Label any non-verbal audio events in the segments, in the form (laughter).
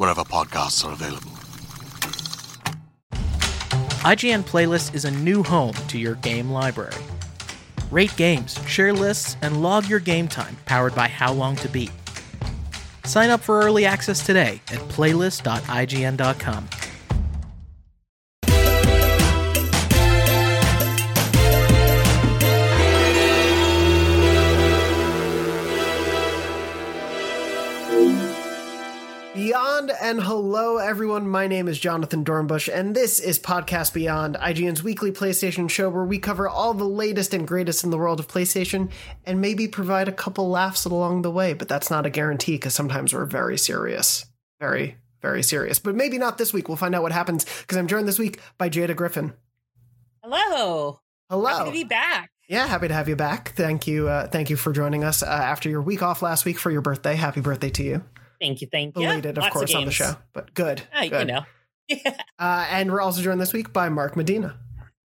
wherever podcasts are available. IGN Playlist is a new home to your game library. Rate games, share lists, and log your game time powered by How Long to Beat. Sign up for early access today at playlist.ign.com. Beyond and hello everyone, my name is Jonathon Dornbush and this is Podcast Beyond, IGN's weekly PlayStation show where we cover all the latest and greatest in the world of PlayStation and maybe provide a couple laughs along the way, but that's not a guarantee because sometimes we're very serious. Very, very serious. But maybe not this week. We'll find out what happens because I'm joined this week by Jada Griffin. Hello. Hello. Happy to be back. Yeah, happy to have you back. Thank you. Uh, thank you for joining us uh, after your week off last week for your birthday. Happy birthday to you. Thank you. Thank you. Belated, of Lots course, on the show, but good. You good. know. (laughs) Uh, and we're also joined this week by Mark Medina.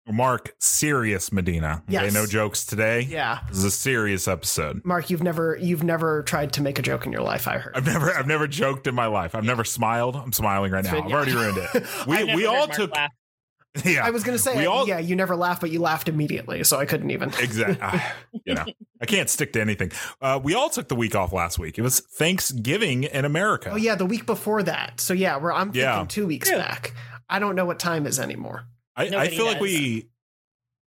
Mark, serious Medina. Yes. Okay, no jokes today. Yeah. This is a serious episode. Mark, you've never you've never tried to make a joke in your life. I heard. I've never I've never joked in my life. I've never smiled. I'm smiling right now. been- I've already (laughs) ruined it. We we all Mark took laugh. Yeah. I was gonna say, all- yeah, you never laugh, but you laughed immediately, so I couldn't even. Exactly. (laughs) you know, I can't stick to anything. Uh, we all took the week off last week. It was Thanksgiving in America. Oh yeah, the week before that. So yeah, we're I'm thinking two weeks True. back. I don't know what time is anymore. I, I Nobody feel like we.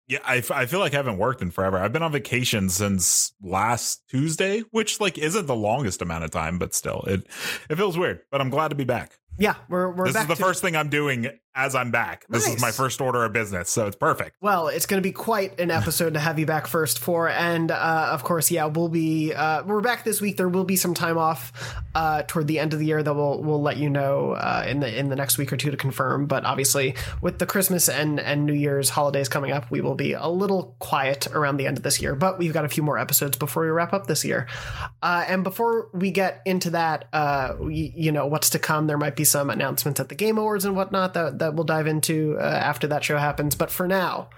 Yeah, I, I feel like I haven't worked in forever. I've been on vacation since last Tuesday, which like isn't the longest amount of time, but still, it it feels weird. But I'm glad to be back. Yeah, we're we're this back is the to- first thing I'm doing as I'm back. This Nice. is my first order of business, so it's perfect. Well, it's going to be quite an episode to have you back first for, and uh, of course, yeah, we'll be uh, we're back this week. There will be some time off uh, toward the end of the year that we'll we'll let you know uh, in the in the next week or two to confirm. But obviously, with the Christmas and and New Year's holidays coming up, we will be a little quiet around the end of this year. But we've got a few more episodes before we wrap up this year. Uh, and before we get into that, uh, we, you know what's to come. There might be some announcements at the Game Awards and whatnot that that we'll dive into uh, after that show happens. But for now,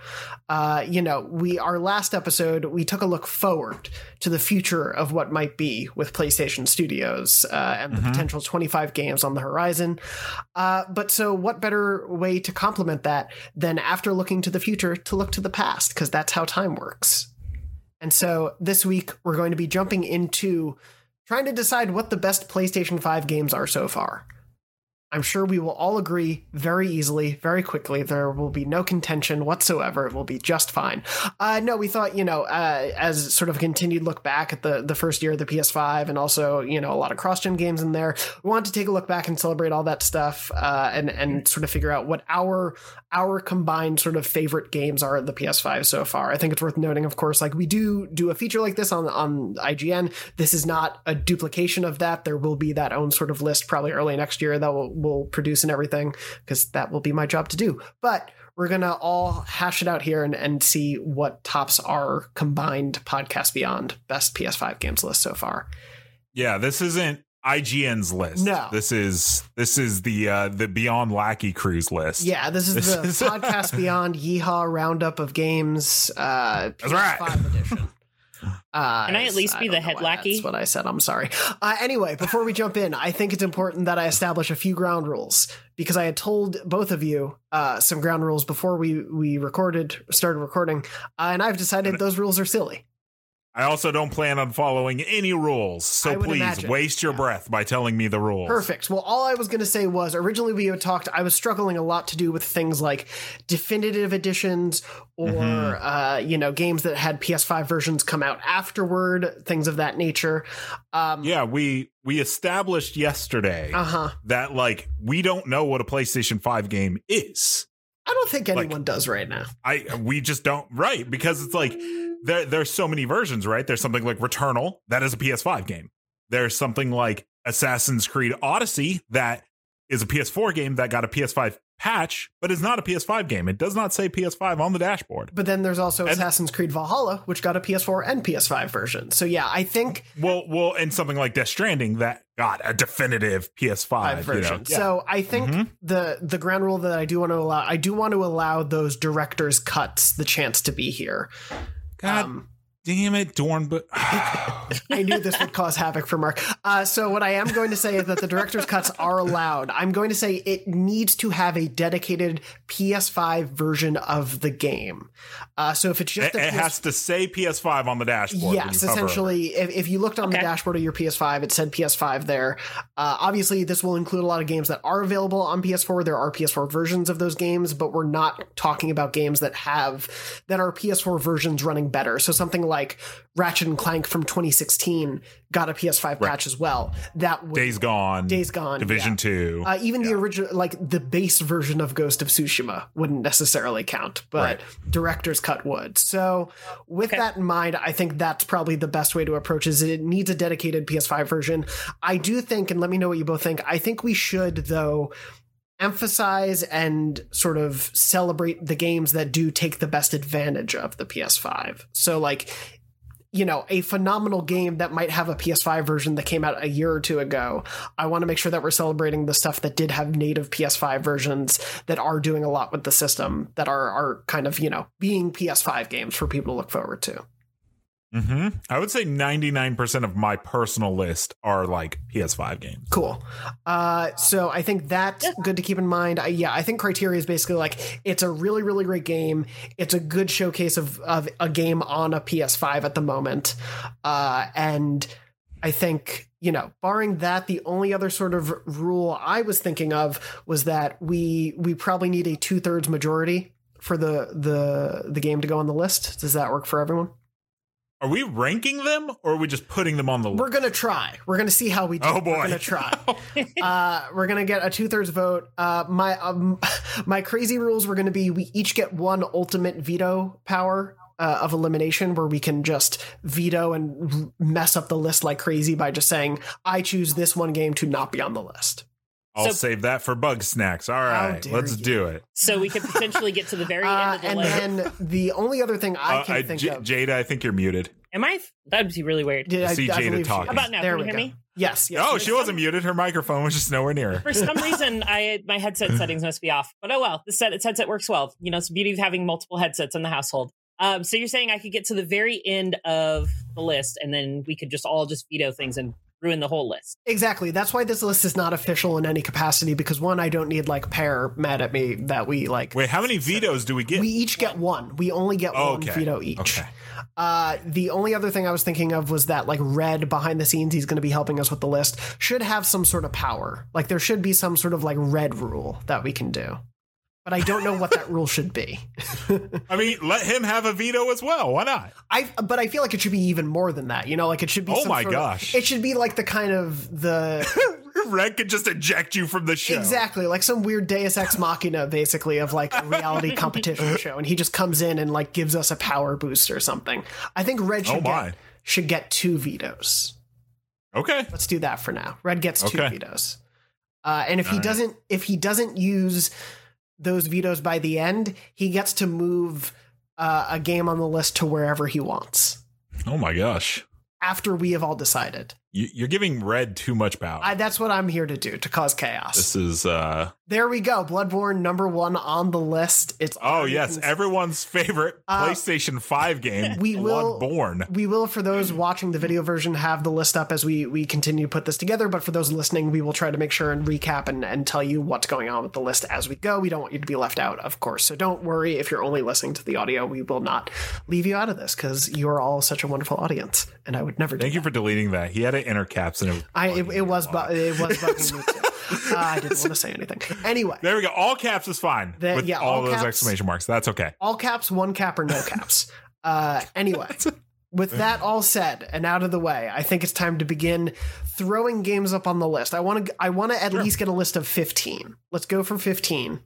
uh, you know, we our last episode we took a look forward to the future of what might be with PlayStation Studios uh, and the potential 25 games on the horizon. Uh, but so, what better way to complement that than after looking to the future to look to the past? Because that's how time works. And so this week we're going to be jumping into trying to decide what the best PlayStation 5 games are so far. I'm sure we will all agree very easily, very quickly. There will be no contention whatsoever. It will be just fine. Uh, no, we thought, you know, uh, as sort of a continued look back at the, the first year of the PS5 and also, you know, a lot of cross gen games in there, we wanted to take a look back and celebrate all that stuff uh, and, and sort of figure out what our our combined sort of favorite games are the PS5 so far. I think it's worth noting, of course, like we do do a feature like this on on IGN. This is not a duplication of that. There will be that own sort of list probably early next year that will will produce and everything because that will be my job to do. But we're gonna all hash it out here and, and see what tops our combined podcast beyond best PS5 games list so far. Yeah, this isn't IGN's list. No. this is this is the uh the Beyond Lackey Cruise list. Yeah, this is This the is- (laughs) podcast beyond Yeehaw roundup of games. Uh, That's right. PS5 edition. (laughs) Uh, Can I at least be the head lackey? That's what I said. I'm sorry. Uh, anyway, before we jump in, I think it's important that I establish a few ground rules because I had told both of you uh, some ground rules before we we recorded started recording, uh, and I've decided those rules are silly. I also don't plan on following any rules, so please imagine. waste your breath by telling me the rules. Perfect. Well, all I was going to say was originally we had talked, I was struggling a lot to do with things like definitive editions or, Mm-hmm. uh, you know, games that had PS5 versions come out afterward, things of that nature. Um, Yeah, we we established yesterday Uh huh. that like we don't know what a PlayStation 5 game is. I don't think Like- anyone does right now. I we just don't right because it's like there there's so many versions, right? There's something like Returnal that is a PS5 game. There's something like Assassin's Creed Odyssey that is a PS4 game that got a PS5 patch, but it's not a PS5 game. It does not say PS5 on the dashboard. But then there's also And- Assassin's Creed Valhalla, which got a PS4 and PS5 version. So yeah, I think Well, well, and something like Death Stranding that got a definitive PS5 five you know? version. Yeah. So I think Mhm. the the ground rule that I do want to allow, I do want to allow those directors' cuts the chance to be here. God Um, damn it, Dorn, but (sighs) I knew this would cause havoc for Mark. Uh, so what I am going to say is that the director's cuts are allowed. I'm going to say it needs to have a dedicated PS5 version of the game. Uh, so if it's just it, a it PS- has to say PS5 on the dashboard. Yes, you hover over it. essentially, if, if you looked on the dashboard of your PS5, it said PS5 there. Uh, obviously, this will include a lot of games that are available on PS4. There are PS4 versions of those games, but we're not talking about games that have that are PS4 versions running better. So something like Ratchet and Clank from 2016 got a PS5 patch as well. That would, Days Gone, Days Gone, Division yeah. Two. uh, even the original, like the base version of Ghost of Tsushima, wouldn't necessarily count, but Right. director's cut would. So, with Okay. that in mind, I think that's probably the best way to approach. Is it needs a dedicated PS5 version? I do think, and let me know what you both think. I think we should though emphasize and sort of celebrate the games that do take the best advantage of the PS5. So, like you know, a phenomenal game that might have a PS5 version that came out a year or two ago. I want to make sure that we're celebrating the stuff that did have native PS5 versions that are doing a lot with the system that are are kind of, you know, being PS5 games for people to look forward to. Hmm I would say 99% of my personal list are like PS5 games. Cool. Uh, so I think that's good to keep in mind. I, yeah, I think criteria is basically like it's a really, really great game. It's a good showcase of, of a game on a PS5 at the moment. Uh, and I think, you know, barring that, the only other sort of rule I was thinking of was that we we probably need a two thirds majority for the the the game to go on the list. Does that work for everyone? Are we ranking them or are we just putting them on the list? We're gonna try. We're gonna see how we do. Oh, boy. We're gonna try. (laughs) uh, we're gonna get a two thirds vote. Uh, my um, (laughs) my crazy rules were gonna be we each get one ultimate veto power. Uh, of elimination, where we can just veto and r- mess up the list like crazy by just saying, "I choose this one game to not be on the list." I'll So- save that for bug snacks. All How right, dare let's you. do it. So we could potentially get to the very Uh, end of the and list. then the only other thing I Uh, can I- think J- of. Jada, I think you're muted. Am I? That'd be really weird. Did I see Jada talking. How about now? There Can you hear go. me? Yes. yes. oh, she wasn't muted. Her microphone was just nowhere near. her. For some (laughs) reason, I my headset settings must be off. But oh well, the set its headset works well. You know, it's the beauty of having multiple headsets in the household. Um, so you're saying I could get to the very end of the list, and then we could just all just veto things and ruin the whole list. Exactly. That's why this list is not official in any capacity because one, I don't need like pair mad at me that we like. Wait, how many vetoes do we get? We each get one. We only get Oh, one okay. veto each. Okay. Uh, the only other thing I was thinking of was that like Red behind the scenes, he's going to be helping us with the list. Should have some sort of power. Like there should be some sort of like Red rule that we can do. But I don't know what that rule should be. (laughs) I mean, let him have a veto as well. Why not? I but I feel like it should be even more than that. You know, like it should be. Oh some my sort of- gosh. it should be like the kind of the (laughs) Red could just eject you from the show. Exactly, like some weird Deus Ex Machina, basically, of like a reality (laughs) competition show, and he just comes in and like gives us a power boost or something. I think Red should Oh get should get two vetoes. Okay. Let's do that for now. Red gets two Okay. vetoes, uh, and if he All right. doesn't, if he doesn't use those vetoes by the end, he gets to move uh, a game on the list to wherever he wants Oh my gosh. after we have all decided. You, you're giving red too much power. I, that's what I'm here to do to cause chaos. this is uh there we go. Bloodborne number one on the list. It's oh yes, everyone's favorite Uh, PlayStation 5 game, we will- Bloodborne. we will for those watching the video version have the list up as we we continue to put this together but for those listening we will try to make sure and recap and, and tell you what's going on with the list as we go we don't want you to be left out of course so don't worry if you're only listening to the audio we will not leave you out of this because you're all such a wonderful audience and i would never do Thank you that. for deleting that. He had it inner caps and it was I it, it was bu- it was bugging me too. (laughs) Uh, I didn't want to say anything. Anyway, There we go. All caps is fine The- with yeah, all, all those caps. exclamation marks. That's okay. all caps, one cap, or no caps. Uh, (laughs) anyway, with that all said and out of the way, I think it's time to begin throwing games up on the list. I want to. I want to at Sure. least get a list of fifteen. Let's go for fifteen,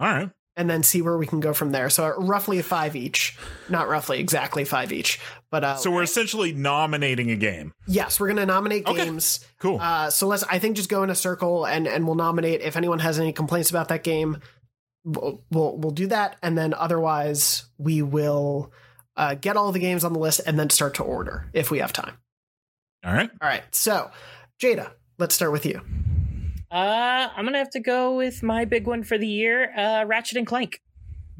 All right. And then see where we can go from there. So roughly five each. Not roughly, exactly five each. But uh, So we're essentially nominating a game. yes, we're gonna nominate Okay. games. Cool. Uh, so let's. I think just go in a circle and and we'll nominate. If anyone has any complaints about that game, we'll we'll, we'll do that, and then otherwise we will uh, get all the games on the list and then start to order if we have time. all right. All right. So Jada, let's start with you. Uh, I'm gonna have to go with my big one for the year, uh, Ratchet and Clank.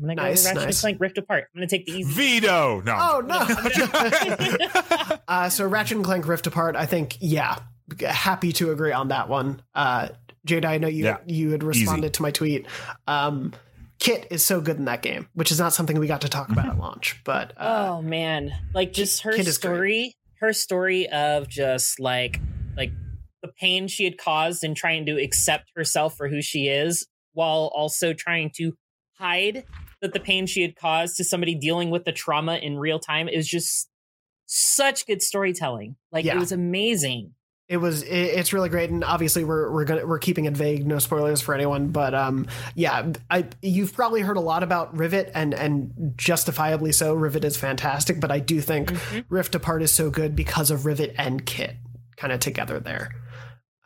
I'm gonna Nice, go with Ratchet nice. and Clank Rift Apart. I'm gonna take the easy. Veto. No. Oh no. (laughs) (laughs) uh, so Ratchet and Clank Rift Apart. I think yeah, happy to agree on that one. Uh, Jada, I know you Yeah. you had responded to my tweet. Um, Kit is so good in that game, which is not something we got to talk about at launch, but uh, oh man, like just her Kit is great. story, her story of just like like the pain she had caused in trying to accept herself for who she is, while also trying to hide that the pain she had caused to somebody dealing with the trauma in real time is just such good storytelling. Like Yeah. it was amazing. it was it, it's really great and obviously we're we're gonna we're keeping it vague no spoilers for anyone but um yeah i you've probably heard a lot about rivet and and justifiably so rivet is fantastic but i do think rift apart is so good because of rivet and kit kind of together there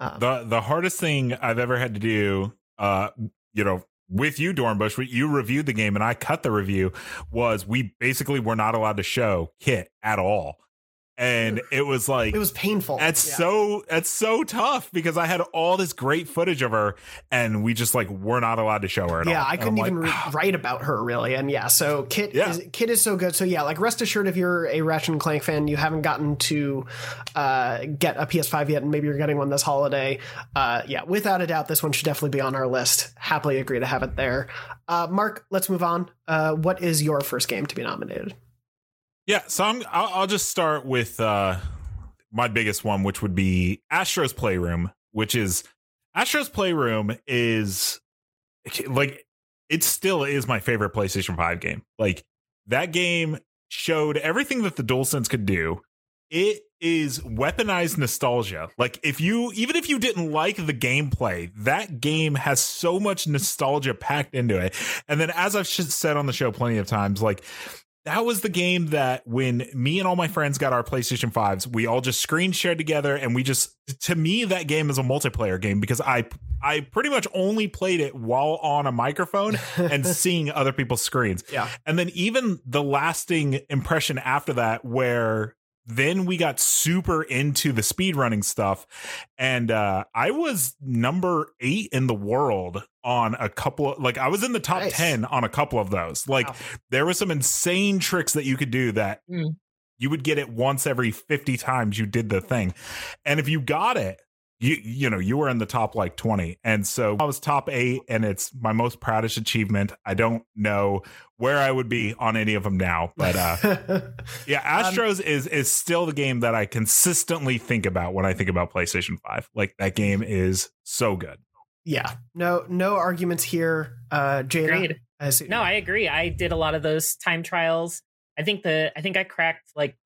um, the the hardest thing I've ever had to do, uh, you know, with you, Dornbush, you reviewed the game and I cut the review. Was we basically were not allowed to show Kit at all, and it was like it was painful That's Yeah. so that's so tough because I had all this great footage of her and we just like were not allowed to show her at yeah, all. I couldn't even like, re- write about her really, and yeah. So Kit Yeah. is Kit is so good. So yeah, like rest assured, if you're a Ratchet and Clank fan, you haven't gotten to uh, get a PS5 yet, and maybe you're getting one this holiday. Uh, yeah, without a doubt, this one should definitely be on our list. Happily agree to have it there. Uh, Mark, let's move on. Uh, what is your first game to be nominated? Yeah, so I'm I'll, I'll just start with uh my biggest one which would be Astro's Playroom, which is Astro's Playroom is like it still is my favorite PlayStation 5 game. Like that game showed everything that the DualSense could do. It is weaponized nostalgia. Like if you even if you didn't like the gameplay, that game has so much nostalgia packed into it. And then as I've said on the show plenty of times, like that was the game that when me and all my friends got our PlayStation 5s, we all just screen shared together and we just to me that game is a multiplayer game because I I pretty much only played it while on a microphone (laughs) and seeing other people's screens. Yeah. And then even the lasting impression after that where then we got super into the speed running stuff and uh i was number eight in the world on a couple of, like i was in the top Nice. 10 on a couple of those like Wow. there was some insane tricks that you could do that Mm. you would get it once every 50 times you did the thing and if you got it you you know you were in the top like 20 and so i was top 8 and it's my most proudest achievement i don't know where i would be on any of them now but uh (laughs) yeah astros is is still the game that i consistently think about when i think about playstation 5 like that game is so good yeah, no no arguments here. Uh, Jada, Agreed. I see- No, I agree. I did a lot of those time trials. I think the I think I cracked like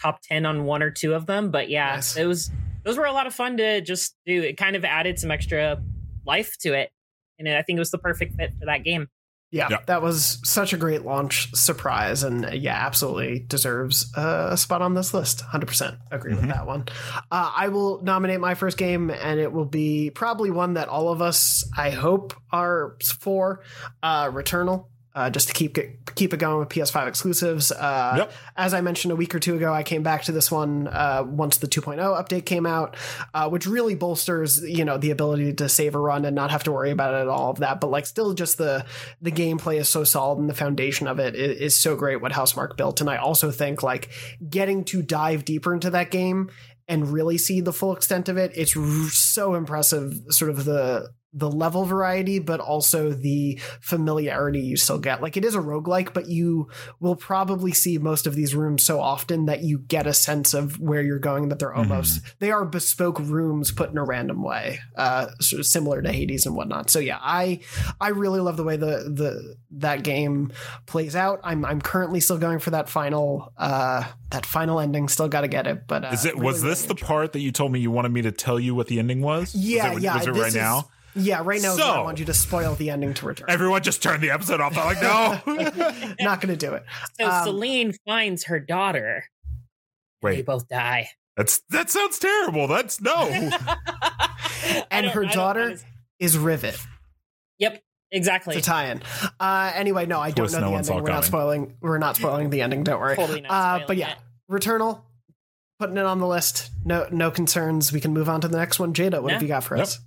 top 10 on one or two of them, but yeah, Nice. it was those were a lot of fun to just do. It kind of added some extra life to it. And I think it was the perfect fit for that game. Yeah, Yeah. that was such a great launch surprise, and uh, yeah, absolutely deserves a spot on this list. Hundred percent agree with Mhm. that one. Uh, I will nominate my first game, and it will be probably one that all of us, I hope, are for. Uh, Returnal. Uh, just to keep it keep it going with PS5 exclusives. Uh, Yep. As I mentioned a week or two ago, I came back to this one uh, once the 2.0 update came out, uh, which really bolsters you know the ability to save a run and not have to worry about it and all of that. But like still, just the the gameplay is so solid and the foundation of it is, is so great what Housemarque built. And I also think like getting to dive deeper into that game and really see the full extent of it, it's r- so impressive. Sort of the the level variety, but also the familiarity you still get. Like it is a roguelike, but you will probably see most of these rooms so often that you get a sense of where you're going that they're almost they are bespoke rooms put in a random way. Uh sort of similar to Hades and whatnot. So yeah, I I really love the way the the that game plays out. I'm I'm currently still going for that final uh that final ending. Still gotta get it. But uh, Is it was really, this really the part that you told me you wanted me to tell you what the ending was? Yeah, was it, yeah. Was it right is- now? Yeah, right now is when I want you to spoil the ending to return. Everyone just turned the episode off. I'm like, no. (laughs) Not gonna do it. So Um, Selene finds her daughter. Wait, they both die. that's that sounds terrible. That's no. (laughs) And her daughter is Rivet. Yep, exactly. It's a tie-in. Uh, anyway, no, I don't know no the ending. We're not spoiling. We're not spoiling the ending. Don't worry. Totally not Uh, but yeah, it. Returnal. Putting it on the list. No, no concerns. We can move on to the next one. Jada, what Yeah. have you got for Yep. us?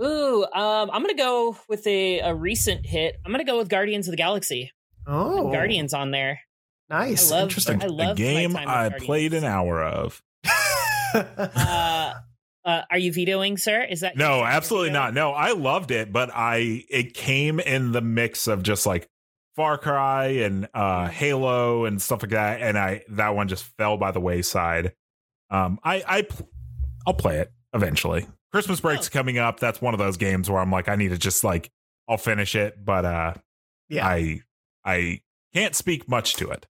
Ooh, um, I'm gonna go with a, a recent hit. I'm gonna go with Guardians of the Galaxy. Oh, Guardians on there. Nice. I love- Interesting. I a loved my game I played an hour of. (laughs) Uh, uh, are you vetoing, sir? Is that No, absolutely not. No, I loved it, but I it came in the mix of just like Far Cry and uh Halo and stuff like that, and I that one just fell by the wayside. Um, I I pl- I'll play it eventually. Christmas break's Oh. coming up. That's one of those games where I'm like, I need to just like I'll finish it, but uh, yeah. I I can't speak much to it.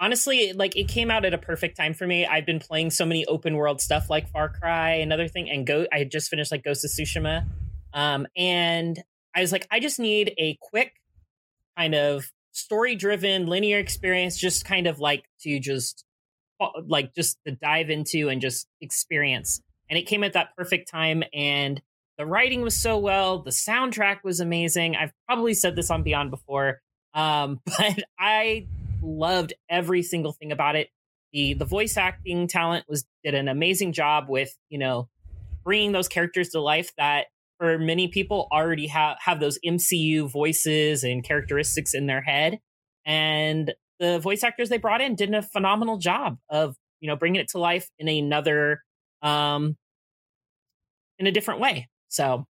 honestly like it came out at a perfect time for me i've been playing so many open world stuff like far cry another thing and go i had just finished like ghost of tsushima um and i was like i just need a quick kind of story driven linear experience just kind of like to just like just to dive into and just experience and it came at that perfect time and the writing was so well the soundtrack was amazing i've probably said this on beyond before um (laughs) but i loved every single thing about it. The the voice acting talent was did an amazing job with you know bringing those characters to life that for many people already have have those MCU voices and characteristics in their head, and the voice actors they brought in did a phenomenal job of you know bringing it to life in another um in a different way. So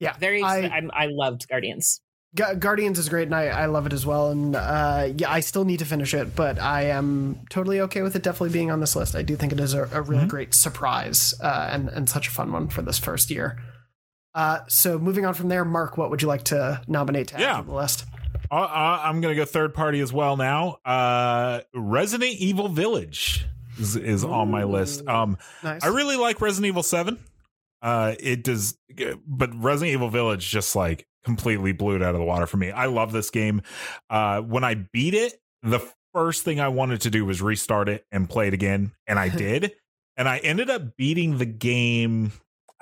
Yeah, very I- I, I'm, loved Guardians. Gu- Guardians is great, and I, I love it as well. And uh, yeah, I still need to finish it, but I am totally okay with it definitely being on this list. I do think it is a, a really great surprise uh, and and such a fun one for this first year. Uh, so moving on from there, Mark, what would you like to nominate to add Yeah. to the list? Uh, uh, I'm gonna go third party as well now. Uh, Resident Evil Village is, is on my list. Um, Nice. I really like Resident Evil Seven. Uh, it does, but Resident Evil Village just like completely blew it out of the water for me. I love this game. Uh, when I beat it, the first thing I wanted to do was restart it and play it again, and I (laughs) did. and I ended up beating the game.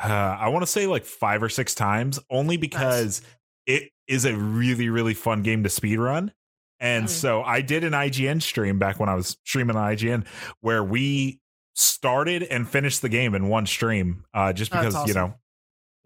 Uh, I want to say like five or six times, only because it is a really really fun game to speed run. And Mm. so I did an IGN stream back when I was streaming on IGN where we started and finished the game in one stream uh just That's because you know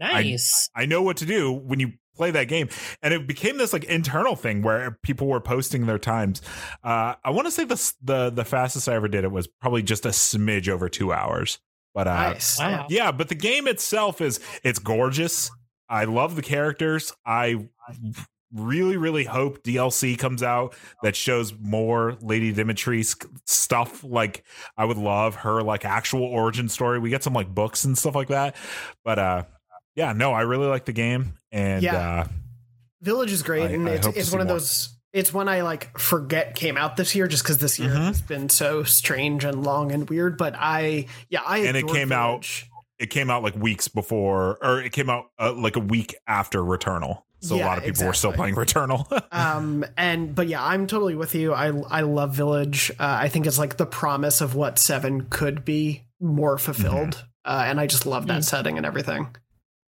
Nice. I know what to do when you play that game. And it became this like internal thing where people were posting their times. Uh, I want to say the, the the fastest I ever did it was probably just a smidge over two hours. But uh, nice. Wow. yeah, but the game itself is it's gorgeous. I love the characters. I really, really hope DLC comes out that shows more Lady Dimitri stuff. Like I would love her like actual origin story. We get some like books and stuff like that. But uh yeah, no, I really like the game. And Yeah. uh Village is great, I- and I it's it's one of more. those. It's one I like forget came out this year just because this year Mhm. has been so strange and long and weird. But I, yeah, I And it came out- it came out like weeks before or it came out uh, like a week after Returnal. So a lot of people were still playing Returnal. (laughs) um and but yeah i'm totally with you i i love village uh, i think it's like the promise of what seven could be more fulfilled uh, and i just love that setting and everything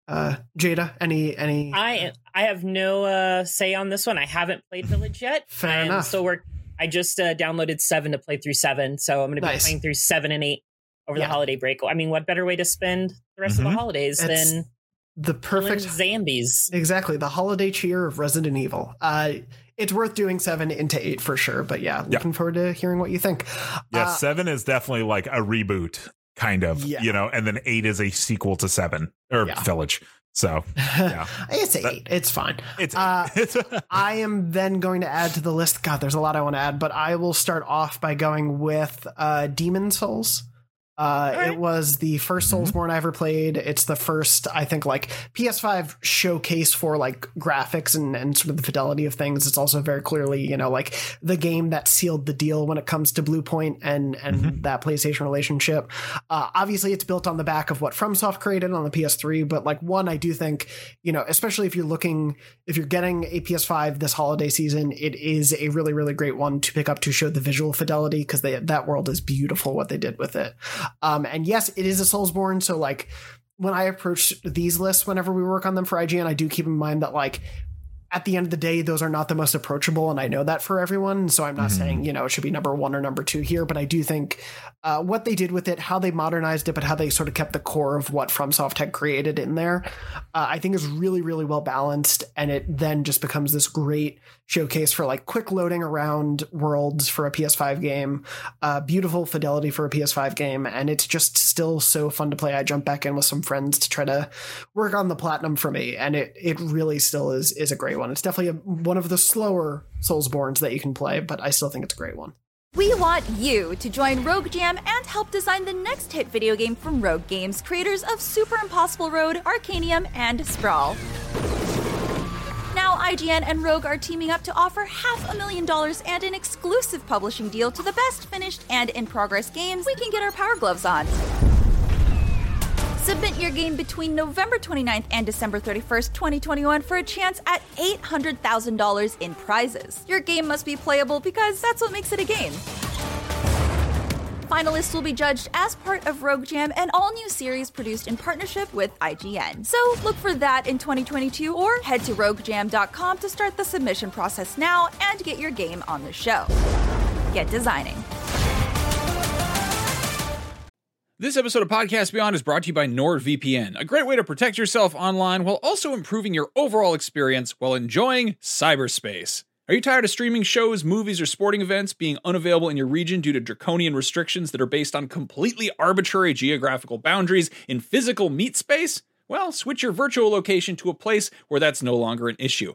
uh jada any any I I have no uh, say on this one. I haven't played Village yet. (laughs) Fair I'm enough. Still work. I just uh, downloaded seven to play through seven, so I'm going to be Nice. playing through seven and eight over Yeah. the holiday break. I mean, what better way to spend the rest of Mhm. the holidays It's than The perfect zombies? Exactly, the holiday cheer of Resident Evil. Uh, it's worth doing seven into eight for sure. But yeah, Yeah. looking forward to hearing what you think. Yeah, Uh, seven is definitely like a reboot, kind of. Yeah. You know, and then eight is a sequel to seven or Yeah. Village. So (laughs) Yeah. it's That- eight. It's fine. it's Uh, (laughs) I am then going to add to the list. God, there's a lot I want to add, but I will start off by going with uh, Demon's Souls. Uh, right. It was the first Soulsborne I ever played. It's the first, I think, like PS5 showcase for like graphics and, and sort of the fidelity of things. It's also very clearly, you know, like the game that sealed the deal when it comes to Blue and and that PlayStation relationship. Uh, obviously, it's built on the back of what FromSoft created on the PS3, but like one, I do think, you know, especially if you're looking, if you're getting a PS5 this holiday season, it is a really, really great one to pick up to show the visual fidelity because that world is beautiful what they did with it. Um, and yes, it is a Soulsborne, so like when I approach these lists, whenever we work on them for IGN, I do keep in mind that like at the end of the day, those are not the most approachable, and I know that for everyone. So I'm not Mhm. saying you know it should be number one or number two here, but I do think uh, what they did with it, how they modernized it, but how they sort of kept the core of what FromSoft had created in there, uh, I think is really, really well balanced, and it then just becomes this great showcase for like quick loading around worlds for a PS5 game, uh, beautiful fidelity for a PS5 game, and it's just still so fun to play. I jump back in with some friends to try to work on the platinum for me, and it it really still is is a great one. It's definitely a, one of the slower Soulsbornes that you can play, but I still think it's a great one. We want you to join Rogue Jam and help design the next hit video game from Rogue Games, creators of Super Impossible Road, Arcanium, and Sprawl. Now, IGN and Rogue are teaming up to offer half a million dollars and an exclusive publishing deal to the best finished and in progress games we can get our power gloves on. Submit your game between November 29th and December 31st, 2021 for a chance at $800,000 in prizes. Your game must be playable because that's what makes it a game. Finalists will be judged as part of Rogue Jam, an all new series produced in partnership with IGN. So look for that in 2022 or head to roguejam.com to start the submission process now and get your game on the show. Get designing. This episode of Podcast Beyond is brought to you by NordVPN, a great way to protect yourself online while also improving your overall experience while enjoying cyberspace. Are you tired of streaming shows, movies, or sporting events being unavailable in your region due to draconian restrictions that are based on completely arbitrary geographical boundaries in physical meat space? Well, switch your virtual location to a place where that's no longer an issue.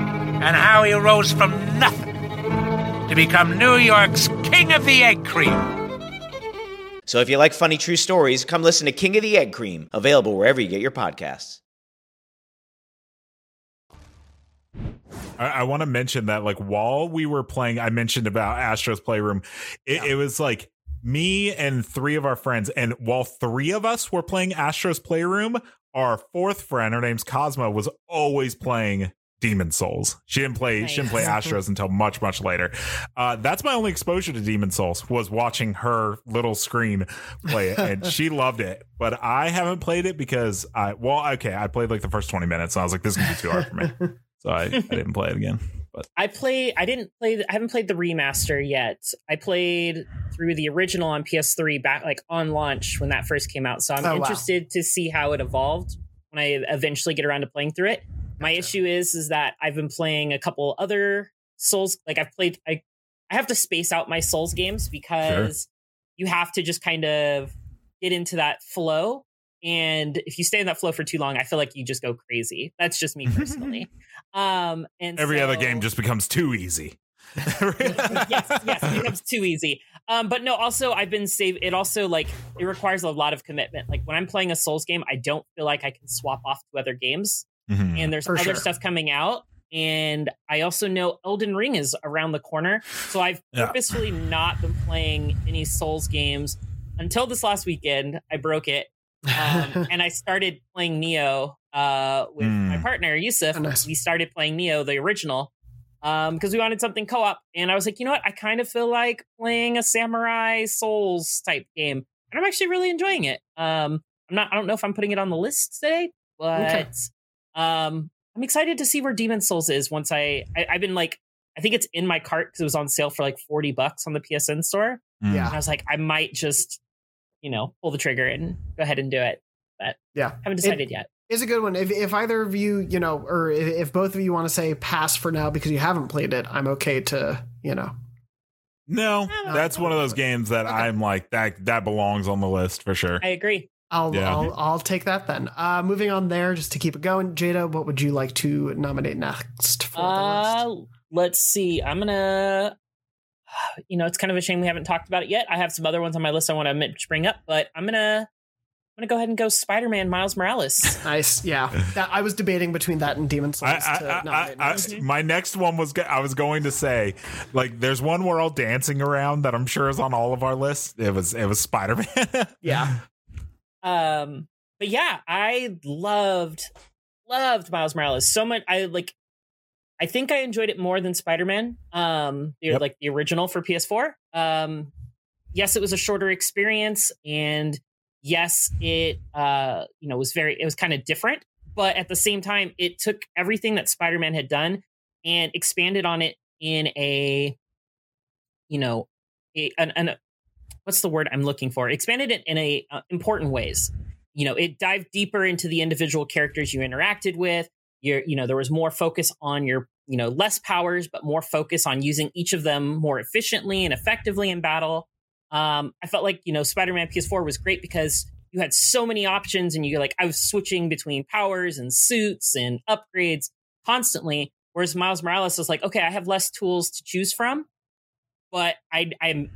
and how he rose from nothing to become New York's King of the Egg Cream. So if you like funny true stories, come listen to King of the Egg Cream, available wherever you get your podcasts. I, I want to mention that, like, while we were playing, I mentioned about Astro's Playroom. It, it was like me and three of our friends, and while three of us were playing Astro's Playroom, our fourth friend, her name's Cosmo, was always playing Demon's Souls. She didn't play. She didn't play Astros until much, much later. Uh, that's my only exposure to Demon's Souls was watching her little screen play it, and she (laughs) loved it. But I haven't played it because I well, okay, I played like the first twenty minutes, and I was like, this is gonna be too hard for me, so I, I (laughs) didn't play it again. But I play. I didn't play. I haven't played the remaster yet. I played through the original on PS3 back like on launch when that first came out. So I'm Oh, wow. interested to see how it evolved when I eventually get around to playing through it. My issue is is that I've been playing a couple other Souls. Like I've played. I I have to space out my Souls games because you have to just kind of get into that flow. And if you stay in that flow for too long, I feel like you just go crazy. That's just me personally. (laughs) um, and every other game just becomes too easy. (laughs) yes, yes, it becomes (laughs) too easy. Um, but no, also I've been save. It also like it requires a lot of commitment. Like when I'm playing a Souls game, I don't feel like I can swap off to other games. Mhm. And there's For other sure. stuff coming out, and I also know Elden Ring is around the corner. So I've Yeah. purposefully not been playing any Souls games until this last weekend. I broke it, um, (laughs) and I started playing Nioh uh, with my Mm. partner Yusuf. Oh, nice. We started playing Nioh, the original, um, because we wanted something co-op. And I was like, you know what? I kind of feel like playing a Samurai Souls type game, and I'm actually really enjoying it. Um, I'm not. I don't know if I'm putting it on the list today, but Okay. Um, I'm excited to see where Demon's Souls is once I, I I've been like. I think it's in my cart because it was on sale for like 40 bucks on the PSN store. Mm. Yeah. And I was like, I might just, you know, pull the trigger and go ahead and do it. But Yeah. haven't It- decided yet. Is a good one. If, if either of you, you know, or if, if both of you want to say pass for now because you haven't played it, I'm okay to, you know. No, No. that's one of those games that Okay. I'm like that. That belongs on the list for sure. I agree. I'll Yeah. I'll I'll take that then. Uh, moving on there, just to keep it going. Jada, what would you like to nominate next for the list? Uh, let's see. I'm gonna. (sighs) You know, it's kind of a shame we haven't talked about it yet. I have some other ones on my list I want to bring up, but I'm gonna. I'm gonna go ahead and go Spider-Man Miles Morales. (laughs) Nice, yeah. That, I was debating between that and Demon's Souls I, I, to I, nominate I, next. I, my next one was I was going to say like there's one we're all dancing around that I'm sure is on all of our lists. It was it was Spider Man. yeah, (laughs) (laughs) Um, but yeah, I loved loved Miles Morales so much. I like. I think I enjoyed it more than Spider Man. Um, Yep. like the original for PS4. Um, yes, it was a shorter experience, and yes, it uh, you know was very it was kind of different. But at the same time, it took everything that Spider Man had done and expanded on it in a, you know, a, an, an what's the word I'm looking for? Expanded it in a uh, important ways. You know, it dived deeper into the individual characters you interacted with. Your, you know, there was more focus on your, you know, less powers, but more focus on using each of them more efficiently and effectively in battle. Um, I felt like you know, Spider-Man PS4 was great because you had so many options, and you like I was switching between powers and suits and upgrades constantly. Whereas Miles Morales was like, okay, I have less tools to choose from, but I, I'm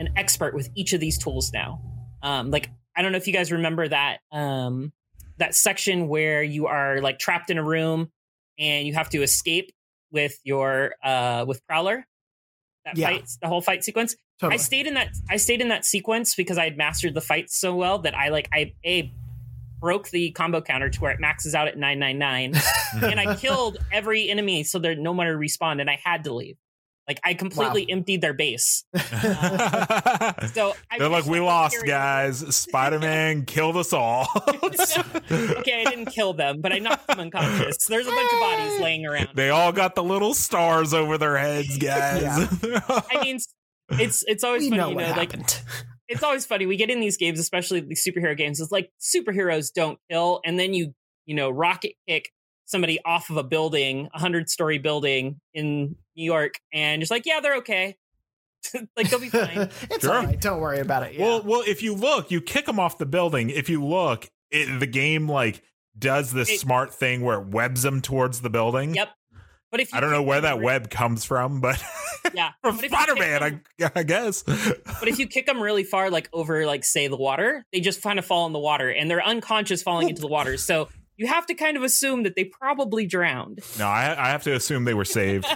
an expert with each of these tools now. Um, like I don't know if you guys remember that um, that section where you are like trapped in a room and you have to escape with your uh, with Prowler. That Yeah. fight, the whole fight sequence. totally. I stayed in that. I stayed in that sequence because I had mastered the fight so well that I like I a broke the combo counter to where it maxes out at nine nine nine, (laughs) and I killed every enemy so there no one to respawn, and I had to leave. Like I completely emptied their base. (laughs) (laughs) so I They're like, we lost, hearing- guys. (laughs) Spider Man killed us all. okay, I didn't kill them, but I knocked them unconscious. There's a bunch of bodies laying around. they all got the little stars over their heads, guys. I mean, it's it's always We funny, know you what know, like happened. it's always funny. We get in these games, especially these superhero games. It's like superheroes don't kill, and then you you know rocket kick somebody off of a building, a hundred story building in New York, and just like, yeah, they're okay. (laughs) like they'll be (laughs) fine. it's Sure. all right. Don't worry about it. Yeah. Well, well, if you look, you kick them off the building. If you look, it, the game like does this It- smart thing where it webs them towards the building. Yep. But if you I don't know where that re- web comes from, but (laughs) yeah, from but if Spider Man, them- I, I guess. But if you kick them really far, like over, like say the water, they just kind of fall in the water, and they're unconscious falling into the water. So you have to kind of assume that they probably drowned. No, I, I have to assume they were saved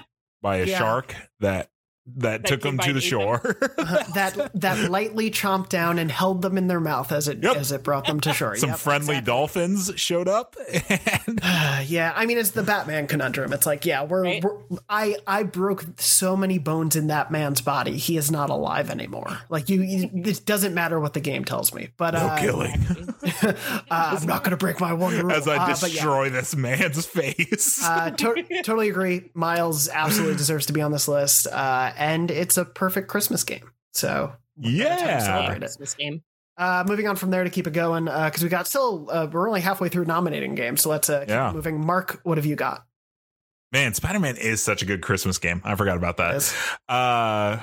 by a (laughs) Yeah. shark that that, That took them to the shore. (laughs) that that lightly chomped down and held them in their mouth as it Yep. as it brought them to (laughs) shore. Some Yep, friendly exactly. dolphins showed up, (laughs) and (sighs) yeah, I mean it's the Batman conundrum. It's like, yeah, we're, Right. we're I I broke so many bones in that man's body. He is not alive anymore. Like you, you it doesn't matter what the game tells me. But no uh, killing. uh, I'm not going to break my one rule. As I Uh, yeah. destroy this man's face. Uh, to- totally agree. Miles absolutely deserves to be on this list, uh, and it's a perfect Christmas game. So yeah. celebrate it. Christmas game. Uh, moving on from there to keep it going, because we got still uh, we're only halfway through nominating games, so let's uh, keep Yeah. moving. Mark, what have you got? Man, Spider Man is such a good Christmas game. I forgot about that. Uh,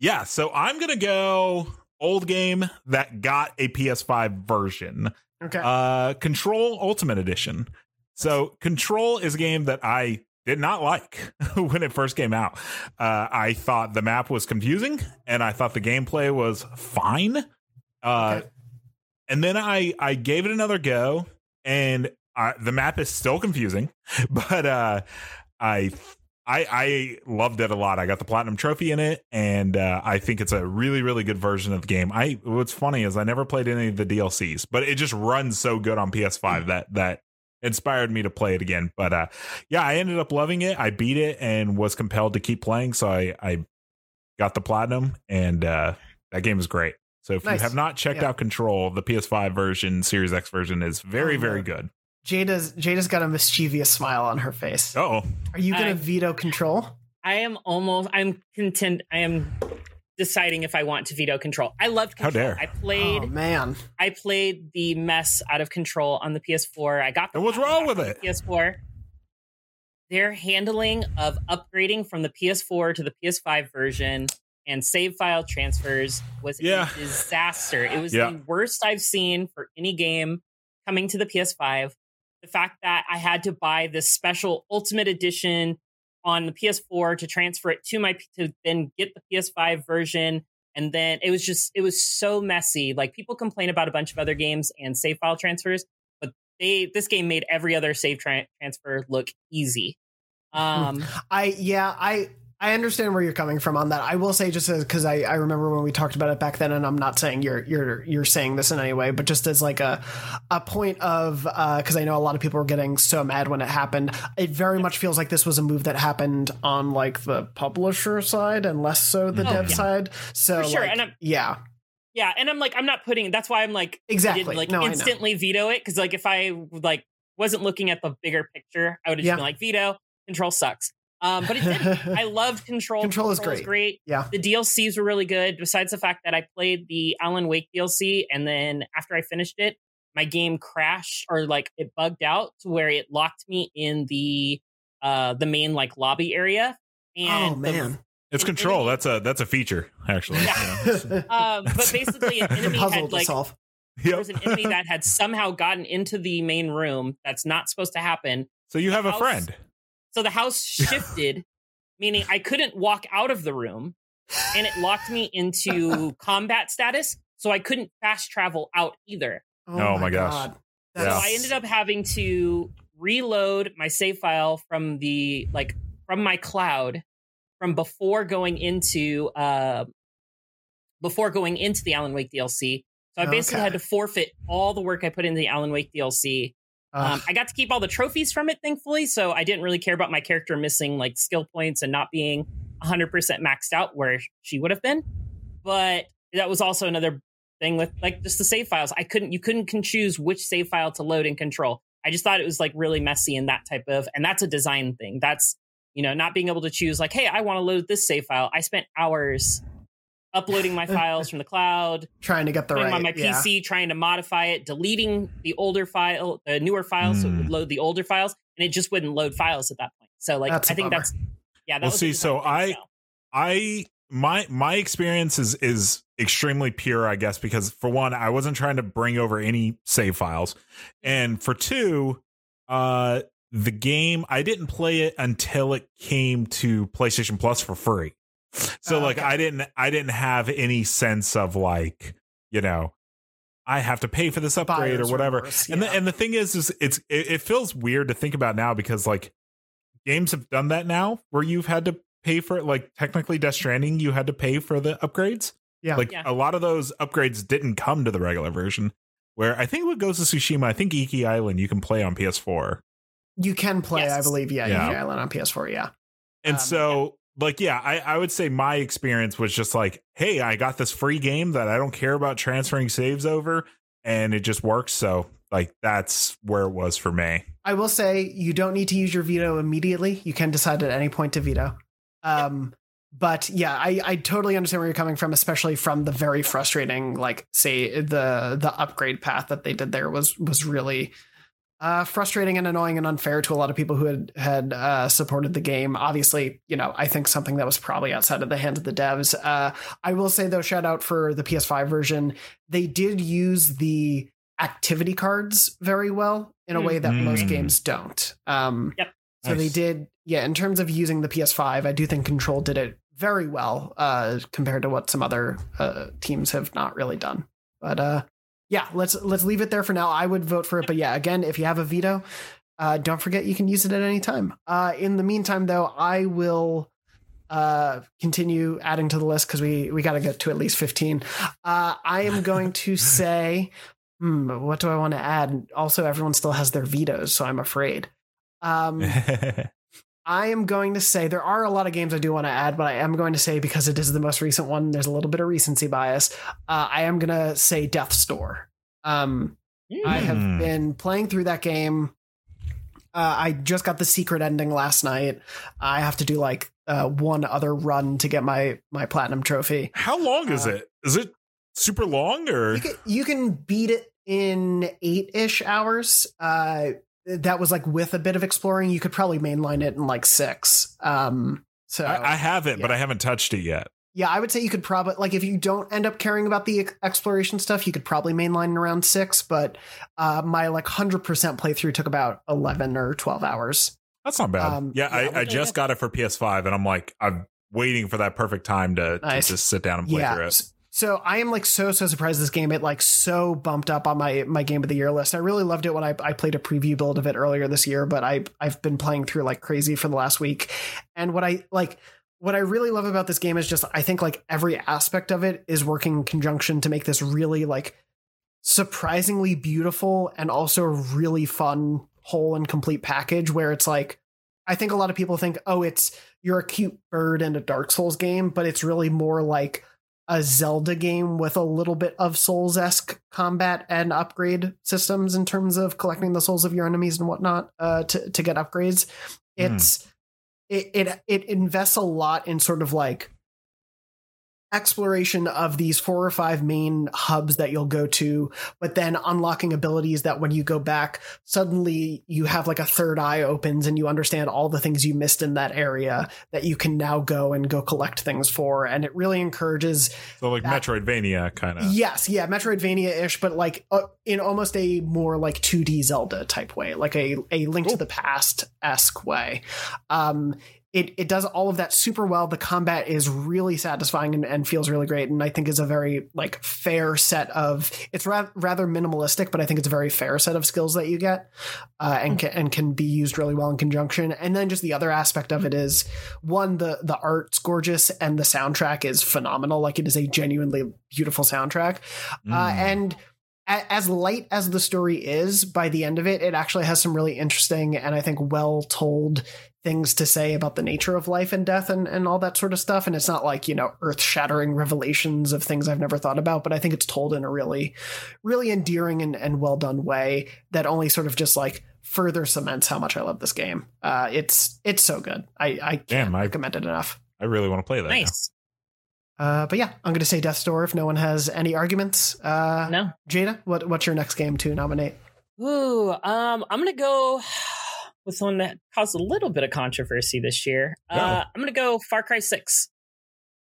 yeah. So I'm gonna go old game that got a PS5 version. Okay. Uh, Control Ultimate Edition. So Control is a game that I did not like (laughs) when it first came out. Uh, I thought the map was confusing, and I thought the gameplay was fine. Uh, Okay. and then I I gave it another go, and uh, the map is still confusing, (laughs) but uh, I I I loved it a lot. I got the platinum trophy in it, and uh, I think it's a really really good version of the game. I what's funny is I never played any of the DLCs, but it just runs so good on PS5 that that inspired me to play it again. But uh, yeah, I ended up loving it. I beat it and was compelled to keep playing, so I I got the platinum, and uh, that game is great. So if Nice. you have not checked Yeah. out Control, the PS5 version, Series X version is very Oh, very good. Jada's Jada's got a mischievous smile on her face. Oh, Are you going I- to veto control? I am almost. I'm content. I am deciding if I want to veto control. I loved How dare. I played. Oh man, I played the mess out of control on the PS4. I got. The And what's wrong with it? PS4. Their handling of upgrading from the PS4 to the PS5 version and save file transfers was Yeah. a disaster. It was Yeah. the worst I've seen for any game coming to the PS5. The fact that I had to buy this special Ultimate Edition on the PS4 to transfer it to my to then get the PS5 version and then it was just it was so messy. Like people complain about a bunch of other games and save file transfers, but they this game made every other save tra- transfer look easy. Um I yeah I I understand where you're coming from on that. I will say just because I, I remember when we talked about it back then, and I'm not saying you're you're you're saying this in any way, but just as like a a point of uh, because I know a lot of people were getting so mad when it happened. It very much feels like this was a move that happened on like the publisher side and less so the Oh, dev yeah. side. So For sure, like, and I'm- yeah, Yeah, and I'm like, I'm not putting. That's why I'm like, I Exactly. didn't like No, instantly veto it because like if I like wasn't looking at the bigger picture, I would have just Yeah. been like, veto. Control sucks. Um, but it didn't. I (laughs) loved Control. Control is Control's great. Yeah. The DLCs were really good. Besides the fact that I played the Alan Wake DLC, and then after I finished it, my game crashed or like it bugged out to where it locked me in the uh the main like lobby area. And oh the- man, it's Control. enemy- That's a that's a feature actually. Yeah. (laughs) um, but basically, an (laughs) enemy had like solve. there was an enemy that had somehow gotten into the main room that's not supposed to happen. So you have a friend. So the house shifted, meaning I couldn't walk out of the room, and it locked me into (laughs) combat status. So I couldn't fast travel out either. Oh my gosh. God. So I ended up having to reload my save file from the like from my cloud from before going into uh before going into the Alan Wake DLC. So I basically Okay. had to forfeit all the work I put into the Alan Wake DLC. Um, I got to keep all the trophies from it, thankfully. So I didn't really care about my character missing like skill points and not being 100% maxed out where she would have been. But that was also another thing with like just the save files. I couldn't, you couldn't can choose which save file to load and control. I just thought it was like really messy and that type of, and that's a design thing. That's, you know, not being able to choose like, hey, I want to load this save file. I spent hours uploading my files from the cloud, (laughs) trying to get the right them on my yeah. PC, trying to modify it, deleting the older file, the newer files, so it Hmm. would load the older files, and it just wouldn't load files at that point. So like, That's a I think bummer. that's yeah. That well was see so thing, i i my my experience is is extremely pure i guess because for one i wasn't trying to bring over any save files and for two uh the game i didn't play it until it came to playstation plus for free so Oh, like okay. i didn't i didn't have any sense of like you know i have to pay for this upgrade Buyer's or whatever remorse, and the, and the thing is is it's it, it feels weird to think about now because like games have done that now where you've had to pay for it like technically death stranding you had to pay for the upgrades Yeah. like Yeah. a lot of those upgrades didn't come to the regular version where i think with Ghost of Tsushima, i think iki island you can play on ps4 You can play, Yes. I believe, yeah, Yeah. yeah. Island on PS4, yeah. and Um, so like yeah I, I would say my experience was just like hey i got this free game that i don't care about transferring saves over and it just works so like that's where it was for me I will say you don't need to use your veto immediately. You can decide at any point to veto. Um, but yeah, I, I totally understand where you're coming from, especially from the very frustrating, like say the the upgrade path that they did there was was really uh, frustrating and annoying and unfair to a lot of people who had had uh, supported the game. Obviously, you know, I think something that was probably outside of the hands of the devs. Uh, I will say though, shout out for the PS5 version. They did use the activity cards very well in a way that most Mm. games don't. Um, Yep. So they did, yeah. In terms of using the PS5, I do think Control did it very well uh, compared to what some other uh, teams have not really done. But uh, yeah, let's let's leave it there for now. I would vote for it, but yeah, again, if you have a veto, uh, don't forget you can use it at any time. Uh, in the meantime, though, I will uh continue adding to the list because we we got to get to at least 15 uh i am going to (laughs) say hmm what do i want to add also everyone still has their vetoes so i'm afraid um (laughs) I am going to say there are a lot of games I do want to add, but I am going to say because it is the most recent one, there's a little bit of recency bias. Uh, I am going to say Death's Door. Um, I have Hmm. been playing through that game. Uh, I just got the secret ending last night. I have to do like uh, one other run to get my my platinum trophy. how long is Uh, it is it super long or You can, you can beat it in eight ish hours. That was like with a bit of exploring. You could probably mainline it in like six. Um, so I, I have it but i haven't touched it yet Yeah, I would say you could probably like if you don't end up caring about the exploration stuff, you could probably mainline in around six. But uh, my like hundred percent playthrough took about eleven or twelve hours. That's not bad. Um, yeah, yeah, I, I just got it for PS5, and I'm like, I'm waiting for that perfect time to, Nice. to just sit down and play yeah. through it. So I am like so so surprised this game it like so bumped up on my my game of the year list. I really loved it when I, I played a preview build of it earlier this year, but I I've been playing through like crazy for the last week. And what I like what I really love about this game is just I think like every aspect of it is working in conjunction to make this really like surprisingly beautiful and also really fun whole and complete package where it's like I think a lot of people think, oh, it's you're a cute bird in a Dark Souls game, but it's really more like a Zelda game with a little bit of Souls esque combat and upgrade systems in terms of collecting the souls of your enemies and whatnot uh, to to get upgrades. Hmm. It's it, it it invests a lot in sort of like exploration of these four or five main hubs that you'll go to, but then unlocking abilities that when you go back, suddenly you have like a third eye opens and you understand all the things you missed in that area that you can now go and go collect things for. And it really encourages So like that- Metroidvania kind of. Yes, yeah, Metroidvania ish, but like uh, in almost a more like 2D Zelda type way, like a a Link to the Past esque way. Um, it it does all of that super well. The combat is really satisfying and, and feels really great, and I think is a very like fair set of. It's ra- rather minimalistic, but I think it's a very fair set of skills that you get, uh, and can, and can be used really well in conjunction. And then just the other aspect of it is one the the art's gorgeous and the soundtrack is phenomenal. Like it is a genuinely beautiful soundtrack, uh, Mm. and as light as the story is by the end of it it actually has some really interesting and i think well told things to say about the nature of life and death and, and all that sort of stuff. And it's not like, you know, earth shattering revelations of things I've never thought about, but I think it's told in a really, really endearing and, and well done way that only sort of just like further cements how much I love this game. Uh, it's, it's so good. I, I can't Damn, I- recommend it enough. I really want to play that. now. Nice. Uh, but yeah, I'm going to say Death's Door if no one has any arguments. Uh, no. Jada, what, what's your next game to nominate? Ooh, um, I'm gonna go with one that caused a little bit of controversy this year. Uh, I'm gonna go Far Cry Six.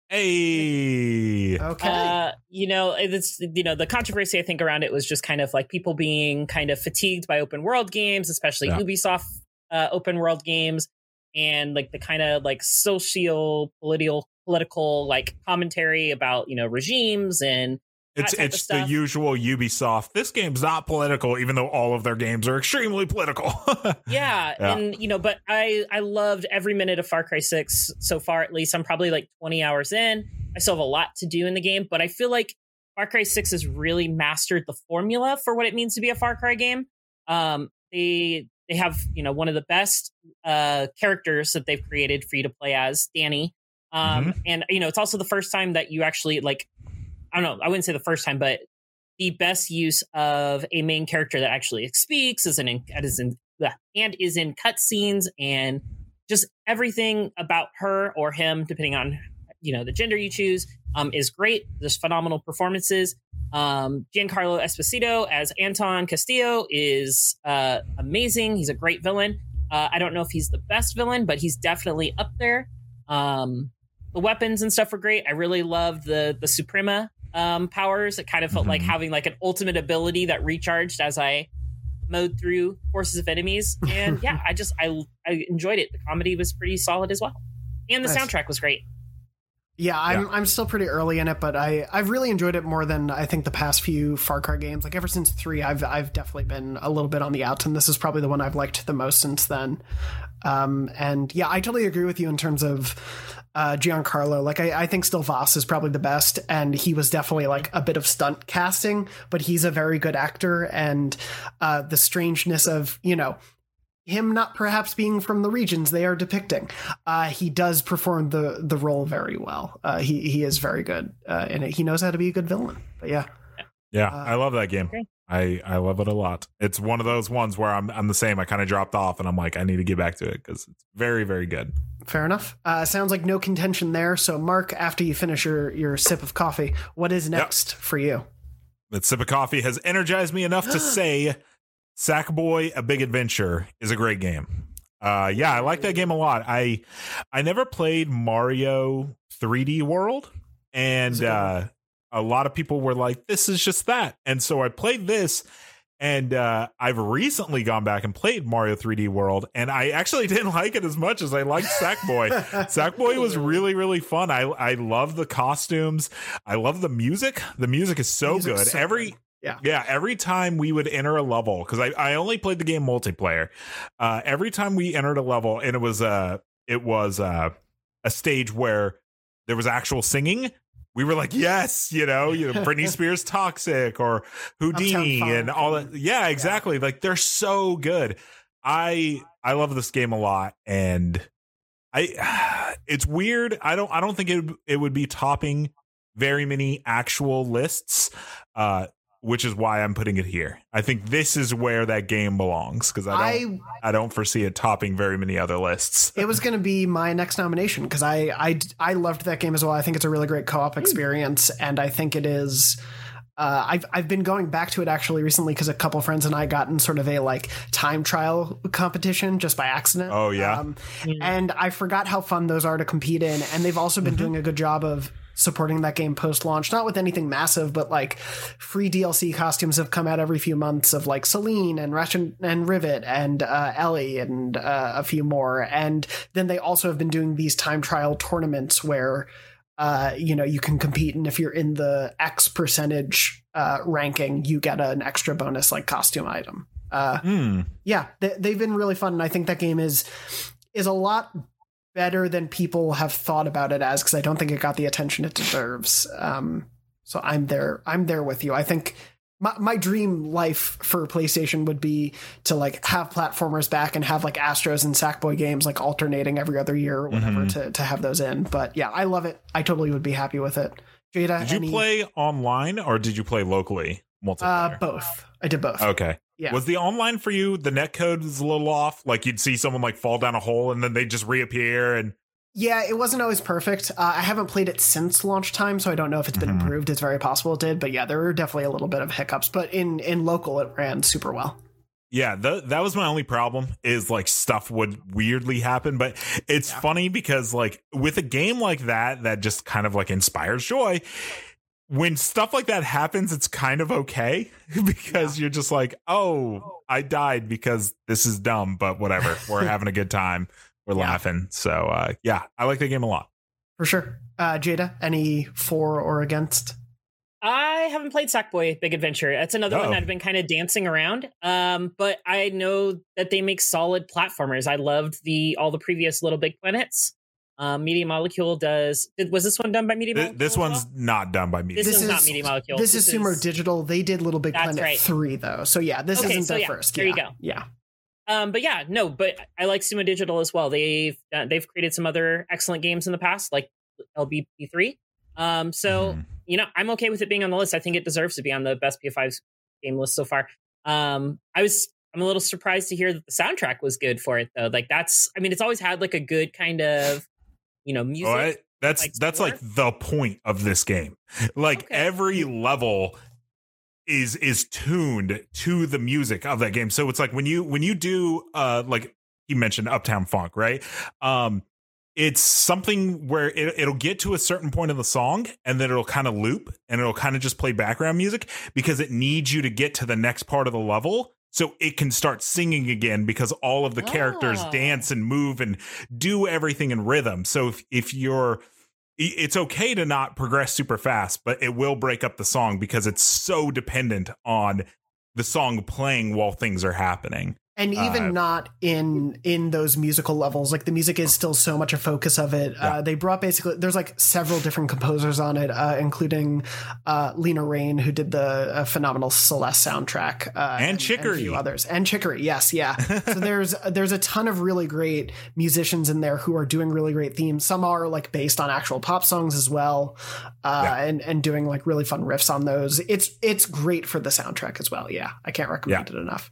Hey. Okay. Uh, you know, it's you know the controversy I think around it was just kind of like people being kind of fatigued by open world games, especially Yeah. Ubisoft uh, open world games, and like the kind of like social political political like commentary about you know regimes and that It's it's the usual Ubisoft. This game's not political, even though all of their games are extremely political. (laughs) yeah, Yeah. and you know but i i loved every minute of far cry 6 so far at least i'm probably like 20 hours in i still have a lot to do in the game but i feel like far cry 6 has really mastered the formula for what it means to be a far cry game um they they have you know one of the best uh characters that they've created for you to play as Dani um and you know it's also the first time that you actually like i don't know i wouldn't say the first time but the best use of a main character that actually speaks is in is in and is in cutscenes and just everything about her or him, depending on you know the gender you choose, um, is great. There's phenomenal performances. Um, Giancarlo Esposito as Anton Castillo is uh, amazing. He's a great villain. Uh, I don't know if he's the best villain, but he's definitely up there. Um, the weapons and stuff were great. I really loved the the Supremo um, powers. It kind of felt like having like an ultimate ability that recharged as I mowed through forces of enemies. And (laughs) yeah, I just I I enjoyed it. The comedy was pretty solid as well, and the Nice. soundtrack was great. Yeah, I'm I'm still pretty early in it, but I I've really enjoyed it more than I think the past few Far Cry games. Like ever since three, I've I've definitely been a little bit on the out, and this is probably the one I've liked the most since then. Um, and yeah, I totally agree with you in terms of uh, Giancarlo. Like I, I think still Vaas is probably the best, and he was definitely like a bit of stunt casting, but he's a very good actor, and uh, the strangeness of you know him not perhaps being from the regions they are depicting. Uh, he does perform the the role very well. Uh, he he is very good uh, in it. He knows how to be a good villain. But yeah, Yeah, Uh, I love that game. I I love it a lot. It's one of those ones where I'm I'm the same. I kind of dropped off, and I'm like, I need to get back to it because it's very very good. fair enough. Uh, sounds like no contention there. So Mark, after you finish your your sip of coffee, what is next for you? That sip of coffee has energized me enough to (gasps) say, Sackboy: A Big Adventure is a great game. Uh, yeah, I like that game a lot. I I never played Mario 3D World, and uh, a lot of people were like, "This is just that," and so I played this. And uh, I've recently gone back and played Mario 3D World, and I actually (laughs) didn't like it as much as I liked Sackboy. Sackboy was (laughs) really, really fun. I I love the costumes. I love the music. The music is so good. so Every good. Yeah. yeah, every time we would enter a level, because I, I only played the game multiplayer. Uh, every time we entered a level, and it was uh it was uh, a stage where there was actual singing. We were like, yes, you know, you know, Britney (laughs) Spears, Toxic, or Houdini, and all that. Yeah, exactly. Like they're so good. I I love this game a lot, and I (sighs) it's weird. I don't I don't think it it would be topping very many actual lists. Uh, which is why I'm putting it here. I think this is where that game belongs because I don't I, don't foresee it topping very many other lists. it was going to be my next nomination because I, I I loved that game as well. I think it's a really great co-op experience, and I think it is. Uh, I've I've been going back to it actually recently because a couple friends and I got in sort of a like time trial competition just by accident. Oh, yeah? um, and I forgot how fun those are to compete in, and they've also been doing a good job of supporting that game post launch. Not with anything massive, but like free DLC costumes have come out every few months of like Selene and Ratchet and Rivet and uh, Ellie and uh, a few more. And then they also have been doing these time trial tournaments where uh, you know you can compete, and if you're in the X percentage uh, ranking, you get an extra bonus like costume item. Uh, Hmm. yeah, they, they've been really fun, and I think that game is is a lot better than people have thought about it as because I don't think it got the attention it deserves. Um, so I'm there. I'm there with you. I think my, my dream life for PlayStation would be to like have platformers back and have like Astros and Sackboy games like alternating every other year or whatever Mhm. to, to have those in. But yeah, I love it. I totally would be happy with it. Jada, Did you any- play online or did you play locally? Multiplayer. uh, both? I did both. Okay. Yeah. Was the online for you? The net code was a little off. Like you'd see someone like fall down a hole and then they just reappear. And Yeah, it wasn't always perfect. Uh, I haven't played it since launch time, so I don't know if it's been Mhm. improved. It's very possible it did, but yeah, there were definitely a little bit of hiccups. But in in local, it ran super well. yeah, th- that was my only problem. Is like stuff would weirdly happen. But it's funny because like with a game like that that just kind of like inspires joy. When stuff like that happens, it's kind of okay (laughs) because you're just like, oh, I died because this is dumb, but whatever. (laughs) We're having a good time. We're laughing. So uh, yeah, I like the game a lot. For sure. Uh, Jada, any for or against? I haven't played Sackboy Big Adventure. That's another one Oh. that I've been kind of dancing around. Um, but I know that they make solid platformers. I loved the all the previous Little Big Planets. Um, Media Molecule does. Was this one done by Media Molecule? this one's not done by me. This, one's not Media Molecule. This, is Sumo Digital. They did Little Big Planet right. 3, though. So yeah, this Okay, isn't so their yeah, first. there you go. Yeah. Um, but yeah, no, but I like Sumo Digital as well. They've uh, they've created some other excellent games in the past, like LBP3. Um, so you know, I'm okay with it being on the list. I think it deserves to be on the best PS5 game list so far. Um, I was I'm a little surprised to hear that the soundtrack was good for it though. Like that's I mean, it's always had like a good kind of you know music. Oh, I- that's like, that's like the point of this game. Like every level is is tuned to the music of that game. So it's like when you when you do uh like you mentioned Uptown Funk, right? Um it's something where it, it'll get to a certain point of the song and then it'll kind of loop and it'll kind of just play background music because it needs you to get to the next part of the level so it can start singing again because all of the characters Oh. dance and move and do everything in rhythm. So if, if you're it's okay to not progress super fast, but it will break up the song because it's so dependent on the song playing while things are happening. And even Uh, not in in those musical levels like the music is still so much a focus of it. Uh, they brought basically there's like several different composers on it uh, including uh, Lena Raine who did the uh, phenomenal celeste soundtrack uh, And a Chicory. few others. And chicory yes yeah. (laughs) So there's there's a ton of really great musicians in there who are doing really great themes. Some are like based on actual pop songs as well uh, and and doing like really fun riffs on those. It's it's great for the soundtrack as well yeah. I can't recommend it enough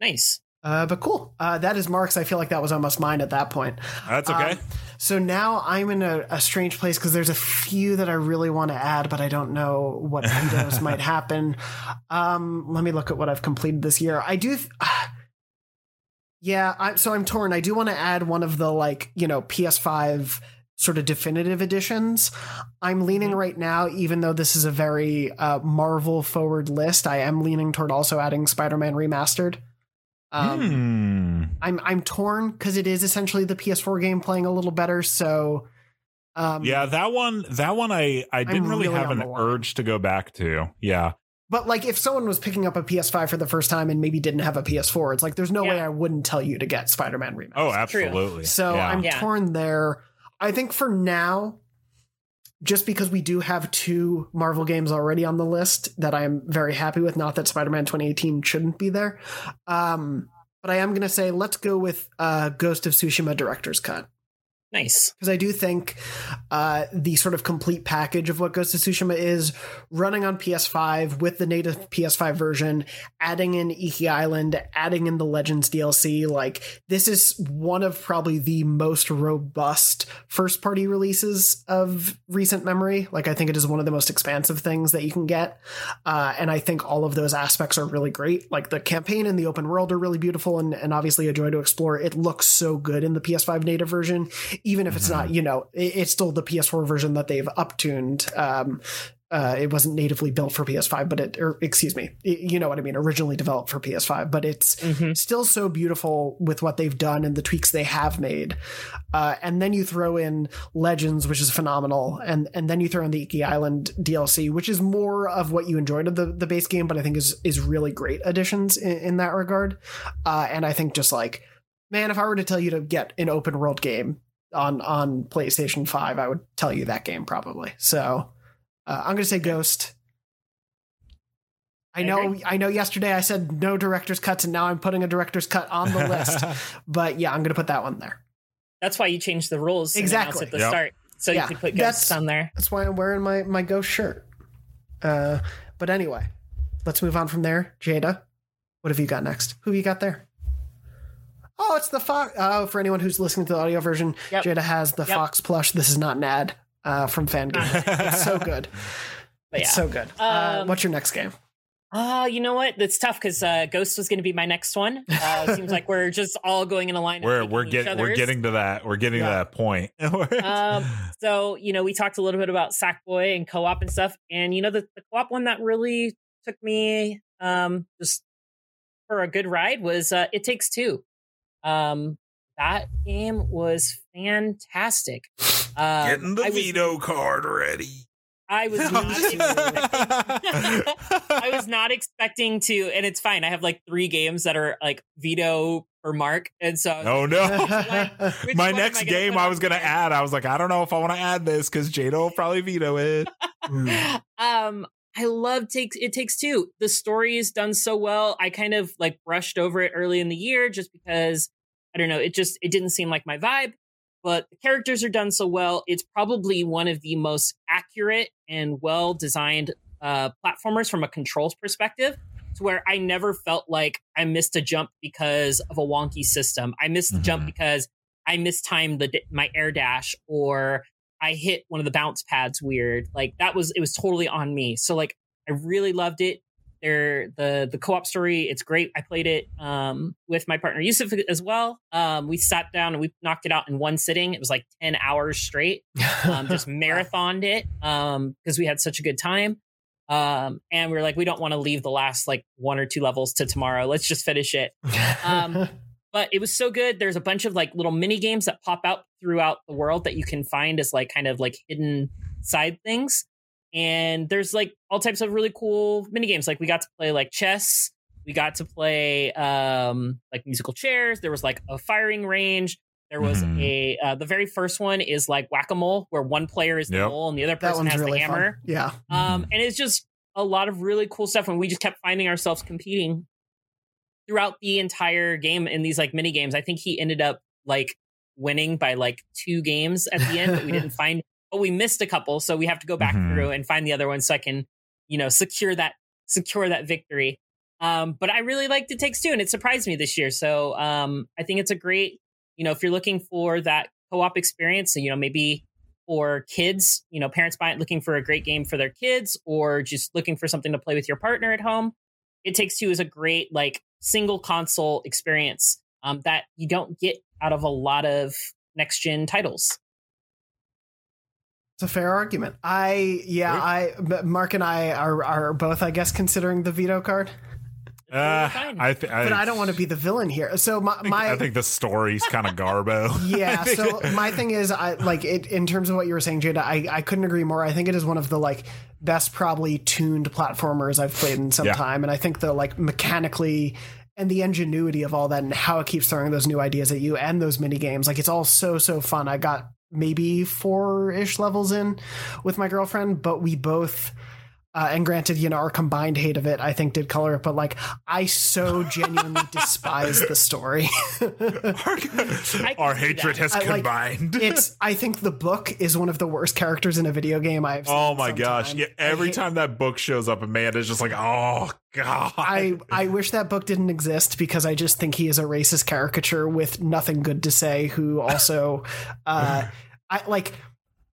nice. uh, but cool. Uh, that is Mark's. I feel like that was almost mine at that point. That's okay. Um, so now I'm in a, a strange place because there's a few that I really want to add, but I don't know what (laughs) windows might happen. Um, let me look at what I've completed this year. I do. Th- (sighs) yeah, I, so I'm torn. I do want to add one of the like you know PS5 sort of definitive editions. I'm leaning right now, even though this is a very uh, Marvel forward list. I am leaning toward also adding Spider-Man remastered. Um, Hmm. I'm I'm torn because it is essentially the PS4 game playing a little better. So, um, yeah, that one that one I I didn't really, really have an urge to go back to. Yeah. But like, if someone was picking up a PS5 for the first time and maybe didn't have a PS4, it's like there's no way I wouldn't tell you to get Spider-Man remastered. Oh, absolutely. So Yeah. I'm Yeah. torn there. I think for now, just because we do have two Marvel games already on the list that I'm very happy with, not that Spider-Man 2018 shouldn't be there. Um, but I am going to say let's go with uh, Ghost of Tsushima Director's Cut. Nice. Because I do think uh, the sort of complete package of what Ghost of Tsushima is running on PS5 with the native PS5 version, adding in Iki Island, adding in the Legends DLC. Like, this is one of probably the most robust first party releases of recent memory. Like, I think it is one of the most expansive things that you can get. Uh, and I think all of those aspects are really great. Like, the campaign and the open world are really beautiful and, and obviously a joy to explore. It looks so good in the PS5 native version even if it's not, you know, it- it's still the PS4 version that they've uptuned. Um, uh, it wasn't natively built for PS5, but it, or excuse me, y- you know what I mean, originally developed for PS5, but it's still so beautiful with what they've done and the tweaks they have made. Uh, and then you throw in Legends, which is phenomenal, and and then you throw in the Iki Island DLC, which is more of what you enjoyed of the, the base game, but I think is is really great additions in, in that regard. Uh, and I think just like, man, if I were to tell you to get an open world game on on PlayStation 5, I would tell you that game probably. So uh, I'm going to say Ghost. I know. I, know. Yesterday I said no director's cuts, and now I'm putting a director's cut on the list. (laughs) but yeah, I'm going to put that one there. That's why you changed the rules Exactly. at the Yep. start, so Yeah, you could put that's- on there. That's why I'm wearing my my ghost shirt. Uh, but anyway, let's move on from there. Jada, what have you got next? Who you got there? Oh, it's the Fox. Uh, for anyone who's listening to the audio version, Yep. Jada has the Yep. Fox plush. This is not an ad uh, from Fangame. (laughs) it's so good. But It's yeah. so good. uh, Um, what's your next game? Ah, you know what? That's tough because uh, Ghost was going to be my next one. Uh, seems like (laughs) we're just all going in a line. We're we're getting we're getting to that. We're getting to that point. (laughs) um, so you know, we talked a little bit about Sackboy and co-op and stuff, and you know, the, the co-op one that really took me um just for a good ride was uh, It Takes Two. Um, that game was fantastic. Um, Getting the I was- veto card ready. I was (laughs) not expecting, I was (laughs) not expecting to, and it's fine. I have like three games that are like veto or Mark, and so Oh no! which (laughs) My next I game I was gonna add. I was like, I don't know if I want to add this because Jada will probably veto it. um I love takes it takes two. The story is done so well. I kind of like brushed over it early in the year just because I don't know, it just it didn't seem like my vibe. But the characters are done so well. It's probably one of the most accurate and well designed uh platformers from a controls perspective. To where I never felt like I missed a jump because of a wonky system. I missed the jump because I mistimed the my air dash or I hit one of the bounce pads weird. Like that was it was totally on me. So like I really loved it. There the the co-op story, it's great. I played it um with my partner Yusuf as well. Um we sat down and we knocked it out in one sitting. It was like 10 hours straight. Um just (laughs) marathoned it um because we had such a good time. Um and we are like we don't want to leave the last like one or two levels to tomorrow. Let's just finish it. Um (laughs) but it was so good. There's a bunch of like little mini games that pop out throughout the world that you can find as like kind of like hidden side things. And there's like all types of really cool mini games. Like we got to play like chess. We got to play um like musical chairs. There was like a firing range. There was Mhm. a uh, the very first one is like whack a mole, where one player is the Yep. mole and the other person has really the fun. hammer. Yeah. Um, and it's just a lot of really cool stuff. And we just kept finding ourselves competing throughout the entire game in these like mini games. I think he ended up like winning by like two games at the end, but we didn't (laughs) find, but we missed a couple. So we have to go back Mhm. through and find the other one so I can, you know, secure that, secure that victory. Um, but I really liked It Takes Two and it surprised me this year. So um, I think it's a great, you know, if you're looking for that co-op experience, so, you know, maybe for kids, you know, parents buying looking for a great game for their kids or just looking for something to play with your partner at home. It Takes Two is a great like single console experience um, that you don't get out of a lot of next gen titles. It's a fair argument. I yeah, I but Mark and I are are both I guess considering the veto card. Uh, I, th- But I don't want to be the villain here. So my think, my I think the story's kind of garbo. (laughs) yeah so my thing is i like it in terms of what you were saying jada I, I couldn't agree more i think it is one of the like best probably tuned platformers i've played in some Yeah. time and i think the like mechanically and the ingenuity of all that and how it keeps throwing those new ideas at you and those mini games like it's all so so fun i got maybe four-ish levels in with my girlfriend but we both uh, and granted, you know, our combined hate of it, I think, did color it. But like, I so genuinely (laughs) despise the story. (laughs) Our hatred has I, like, combined. it's. I think the book is one of the worst characters in a video game I've. seen oh my some gosh! Yeah, every time that book shows up, Amanda's just like, "Oh God!" I I wish that book didn't exist because I just think he is a racist caricature with nothing good to say. Who also, uh, (laughs) I like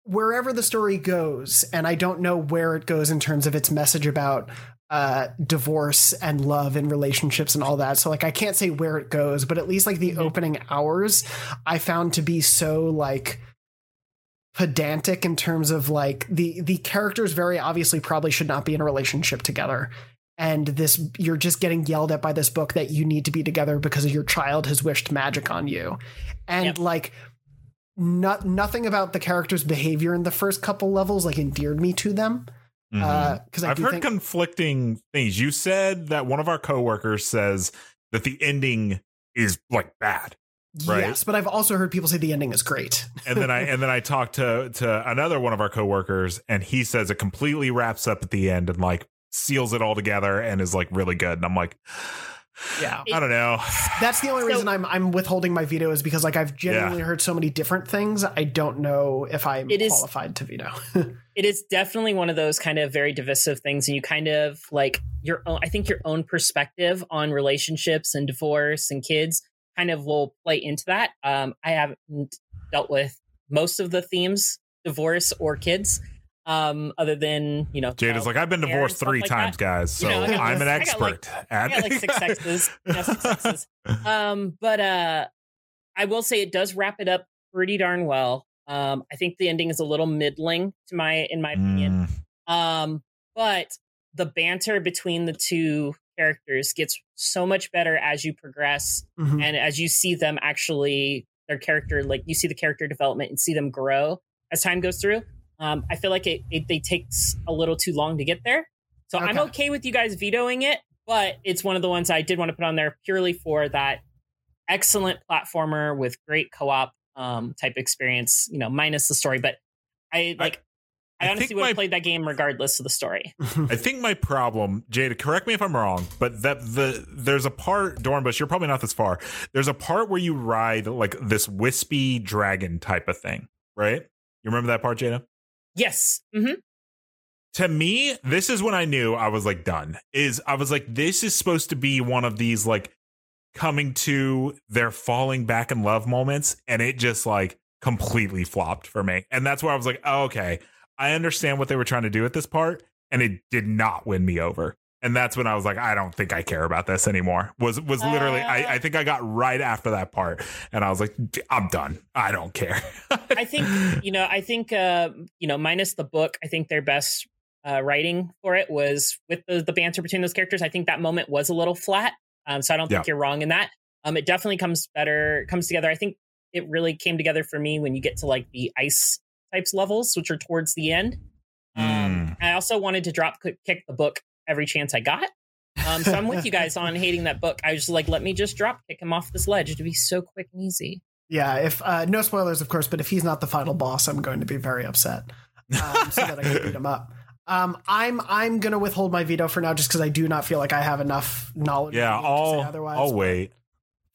wherever the story goes, and I don't know where it goes in terms of its message about uh divorce and love and relationships and all that. So like i can't say where it goes but at least like the opening hours i found to be so like pedantic in terms of like the the characters very obviously probably should not be in a relationship together. And this you're just getting yelled at by this book that you need to be together because your child has wished magic on you. And like not nothing about the characters behavior in the first couple levels like endeared me to them uh because i I've heard think conflicting things. You said that one of our coworkers says that the ending is like bad, right? yes but i've also heard people say the ending is great and then I (laughs) and then I talked to to another one of our coworkers, and he says it completely wraps up at the end, and like seals it all together and is like really good. And I'm like, Yeah. I don't know. (sighs) That's the only reason I'm I'm withholding my veto is because like I've genuinely Yeah. heard so many different things. I don't know if I'm It is- qualified to veto. (laughs) it is definitely one of those kind of very divisive things and you kind of like your own i think your own perspective on relationships and divorce and kids kind of will play into that um i haven't dealt with most of the themes divorce or kids um other than you know Jada's like, I've been divorced three like times, that. guys. So You know, I'm an I got, like- expert I at got like six sexes. You six sexes. (laughs) Um, but uh, I will say it does wrap it up pretty darn well. Um, I think the ending is a little middling to my, in my opinion. Mm. Um, but the banter between the two characters gets so much better as you progress Mhm. and as you see them actually their character like you see the character development and see them grow as time goes through um, i feel like it, it they takes a little too long to get there so i'm Okay. okay with you guys vetoing it but it's one of the ones i did want to put on there purely for that excellent platformer with great co-op um, type experience you know minus the story but i like i, I honestly would have played that game regardless of the story (laughs) I think my problem, Jada, correct me if I'm wrong, but that the there's a part, Dornbush, you're probably not this far. There's a part where you ride like this wispy dragon type of thing, right? You remember that part, Jada? Yes hmm to me, this is when I knew I was like done. Is I was like, this is supposed to be one of these like coming to their falling back in love moments, and it just like completely flopped for me. And that's where I was like, oh, okay, I understand what they were trying to do at this part, and it did not win me over. And that's when I was like, I don't think I care about this anymore. Was was literally, I, I think I got right after that part, and I was like, I'm done. I don't care. (laughs) I think you know. I think uh, you know, minus the book, I think their best uh, writing for it was with the, the banter between those characters. I think that moment was a little flat, um, so I don't think Yeah. you're wrong in that. Um, it definitely comes better, comes together. I think it really came together for me when you get to like the ice types levels, which are towards the end. Mm. I also wanted to drop kick the book every chance I got. Um, so I'm with you guys on hating that book. I was just like, let me just drop kick him off this ledge. It'd be so quick and easy. yeah, if uh, no spoilers, of course, but if he's not the final boss, I'm going to be very upset. Um, so that I can beat him up. Um, I'm I'm gonna withhold my veto for now, just because I do not feel like I have enough knowledge. yeah, of the game to say I'll otherwise. I'll wait.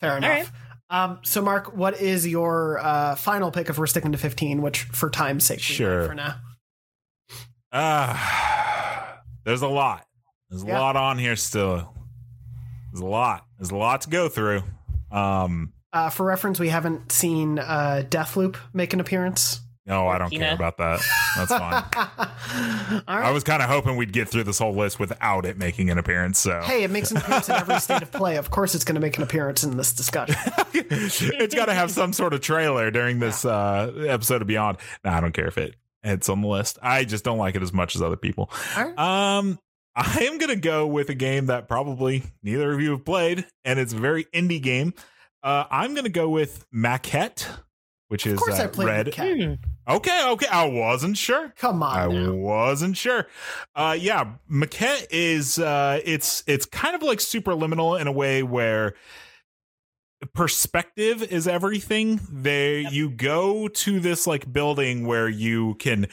Fair enough. Um, so, Mark, what is your uh, final pick if we're sticking to 15, which for time's sake, Sure. for now? Ah, there's a lot. There's a Yeah. lot on here still. There's a lot. There's a lot to go through. Um, Uh, for reference, we haven't seen uh, Deathloop make an appearance. no, I don't Tina. care about that. That's fine. (laughs) All right. I was kind of hoping we'd get through this whole list without it making an appearance. So Hey, it makes an appearance in every state of play. Of course, it's going to make an appearance in this discussion. (laughs) it's got to have some sort of trailer during this uh, episode of Beyond. No, I don't care if it it's on the list. I just don't like it as much as other people. Um, I am gonna go with a game that probably neither of you have played, and it's a very indie game. Uh, I'm gonna go with Maquette, which is Of course, uh, I played red. Maquette. Okay, okay. I wasn't sure. Come on, I now. wasn't sure. Uh, yeah, Maquette is uh, it's it's kind of like superliminal in a way where perspective is everything. There, you go to this like building where you can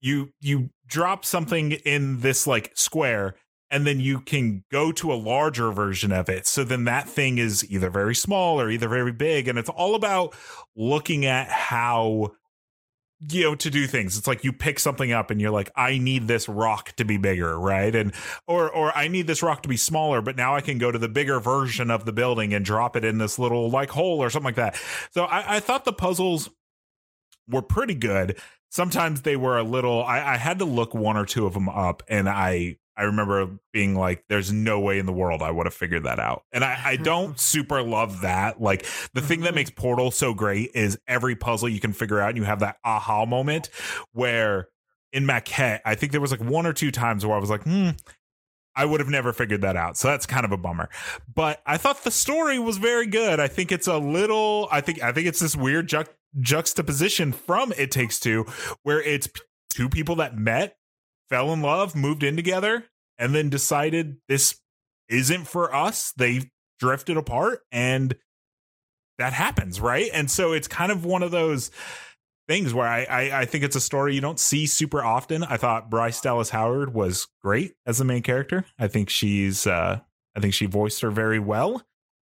you you drop something in this like square and then you can go to a larger version of it. So then that thing is either very small or either very big. And it's all about looking at how you know to do things it's like you pick something up and you're like i need this rock to be bigger right and or or i need this rock to be smaller but now i can go to the bigger version of the building and drop it in this little like hole or something like that so i, I thought the puzzles were pretty good sometimes they were a little I, I had to look one or two of them up and i i remember being like there's no way in the world i would have figured that out and i i don't (laughs) super love that like the thing that makes portal so great is every puzzle you can figure out and you have that aha moment where in maquette i think there was like one or two times where i was like hmm I would have never figured that out. So that's kind of a bummer. But I thought the story was very good. I think it's a little I think I think it's this weird juxtaposition from It Takes Two where it's two people that met, fell in love, moved in together and then decided this isn't for us. They drifted apart and that happens, right? And so it's kind of one of those things where I, I I think it's a story you don't see super often. I thought Bryce Dallas Howard was great as the main character. I think she's uh I think she voiced her very well,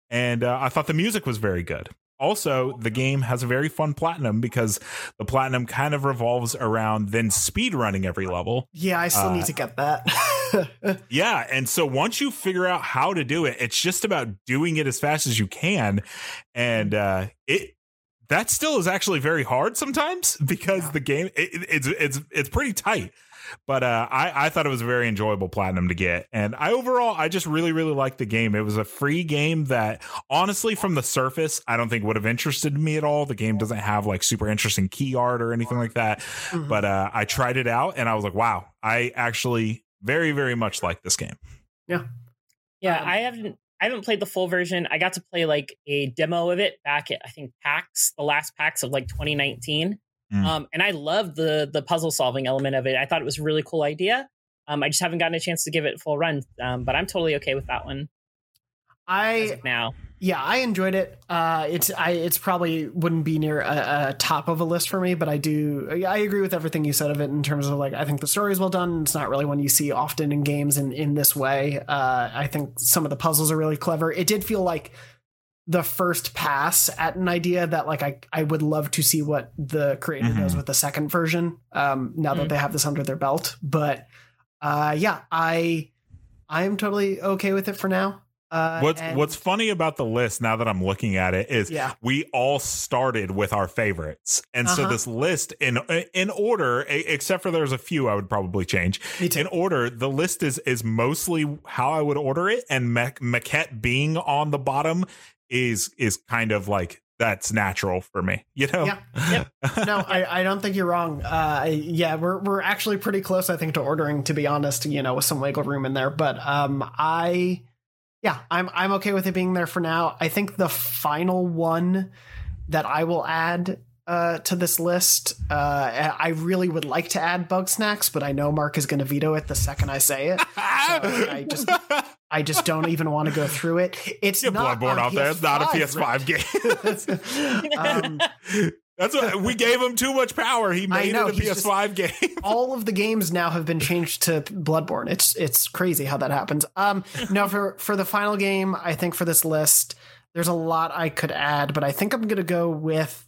and uh, I thought the music was very good. Also, the game has a very fun platinum because the platinum kind of revolves around then speed running every level. Yeah, I still Uh, need to get that. (laughs) Yeah, and so once you figure out how to do it, it's just about doing it as fast as you can, and uh, it that still is actually very hard sometimes because the game it, it's it's it's pretty tight. But uh, I I thought it was a very enjoyable platinum to get, and I overall I just really really liked the game. It was a free game that honestly from the surface I don't think would have interested me at all. The game doesn't have like super interesting key art or anything like that. But uh, I tried it out and I was like, wow, I actually very very much like this game. Yeah. Yeah, Um, I haven't I haven't played the full version. I got to play like a demo of it back at I think PAX, the last PAX of like 2019. Mm. Um, and I love the the puzzle solving element of it. I thought it was a really cool idea. Um, I just haven't gotten a chance to give it a full run. Um, but I'm totally okay with that one I now. yeah, I enjoyed it. Uh, it's I it's probably wouldn't be near a, a top of a list for me, but I do I agree with everything you said of it in terms of like I think the story is well done. It's not really one you see often in games in in this way. Uh, I think some of the puzzles are really clever. It did feel like the first pass at an idea that like I I would love to see what the creator does Mhm. with the second version. Um, now that Mm. they have this under their belt, but uh, yeah, I I am totally okay with it for now. Uh, What's and- What's funny about the list now that I'm looking at it is Yeah. we all started with our favorites, and so Uh-huh. this list in in order, except for there's a few I would probably change. In order, the list is is mostly how I would order it, and Mac- Maquette being on the bottom is is kind of like that's natural for me, you know. Yeah. no, (laughs) I, I don't think you're wrong. Uh, yeah, we're we're actually pretty close, I think, to ordering. To be honest, you know, with some wiggle room in there. But um, I, yeah, I'm I'm okay with it being there for now. I think the final one that I will add uh, to this list, uh, I really would like to add Bugsnax, but I know Mark is going to veto it the second I say it. So (laughs) I just I just don't even want to go through it. It's Get not Bloodborne on out there. It's not a PS5, PS5 game. (laughs) (laughs) um, That's what we gave him too much power. He I made know, it a PS5 game. all of the games now have been changed to Bloodborne. It's it's crazy how that happens. Um, no, for for the final game, I think for this list, there's a lot I could add, but I think I'm gonna go with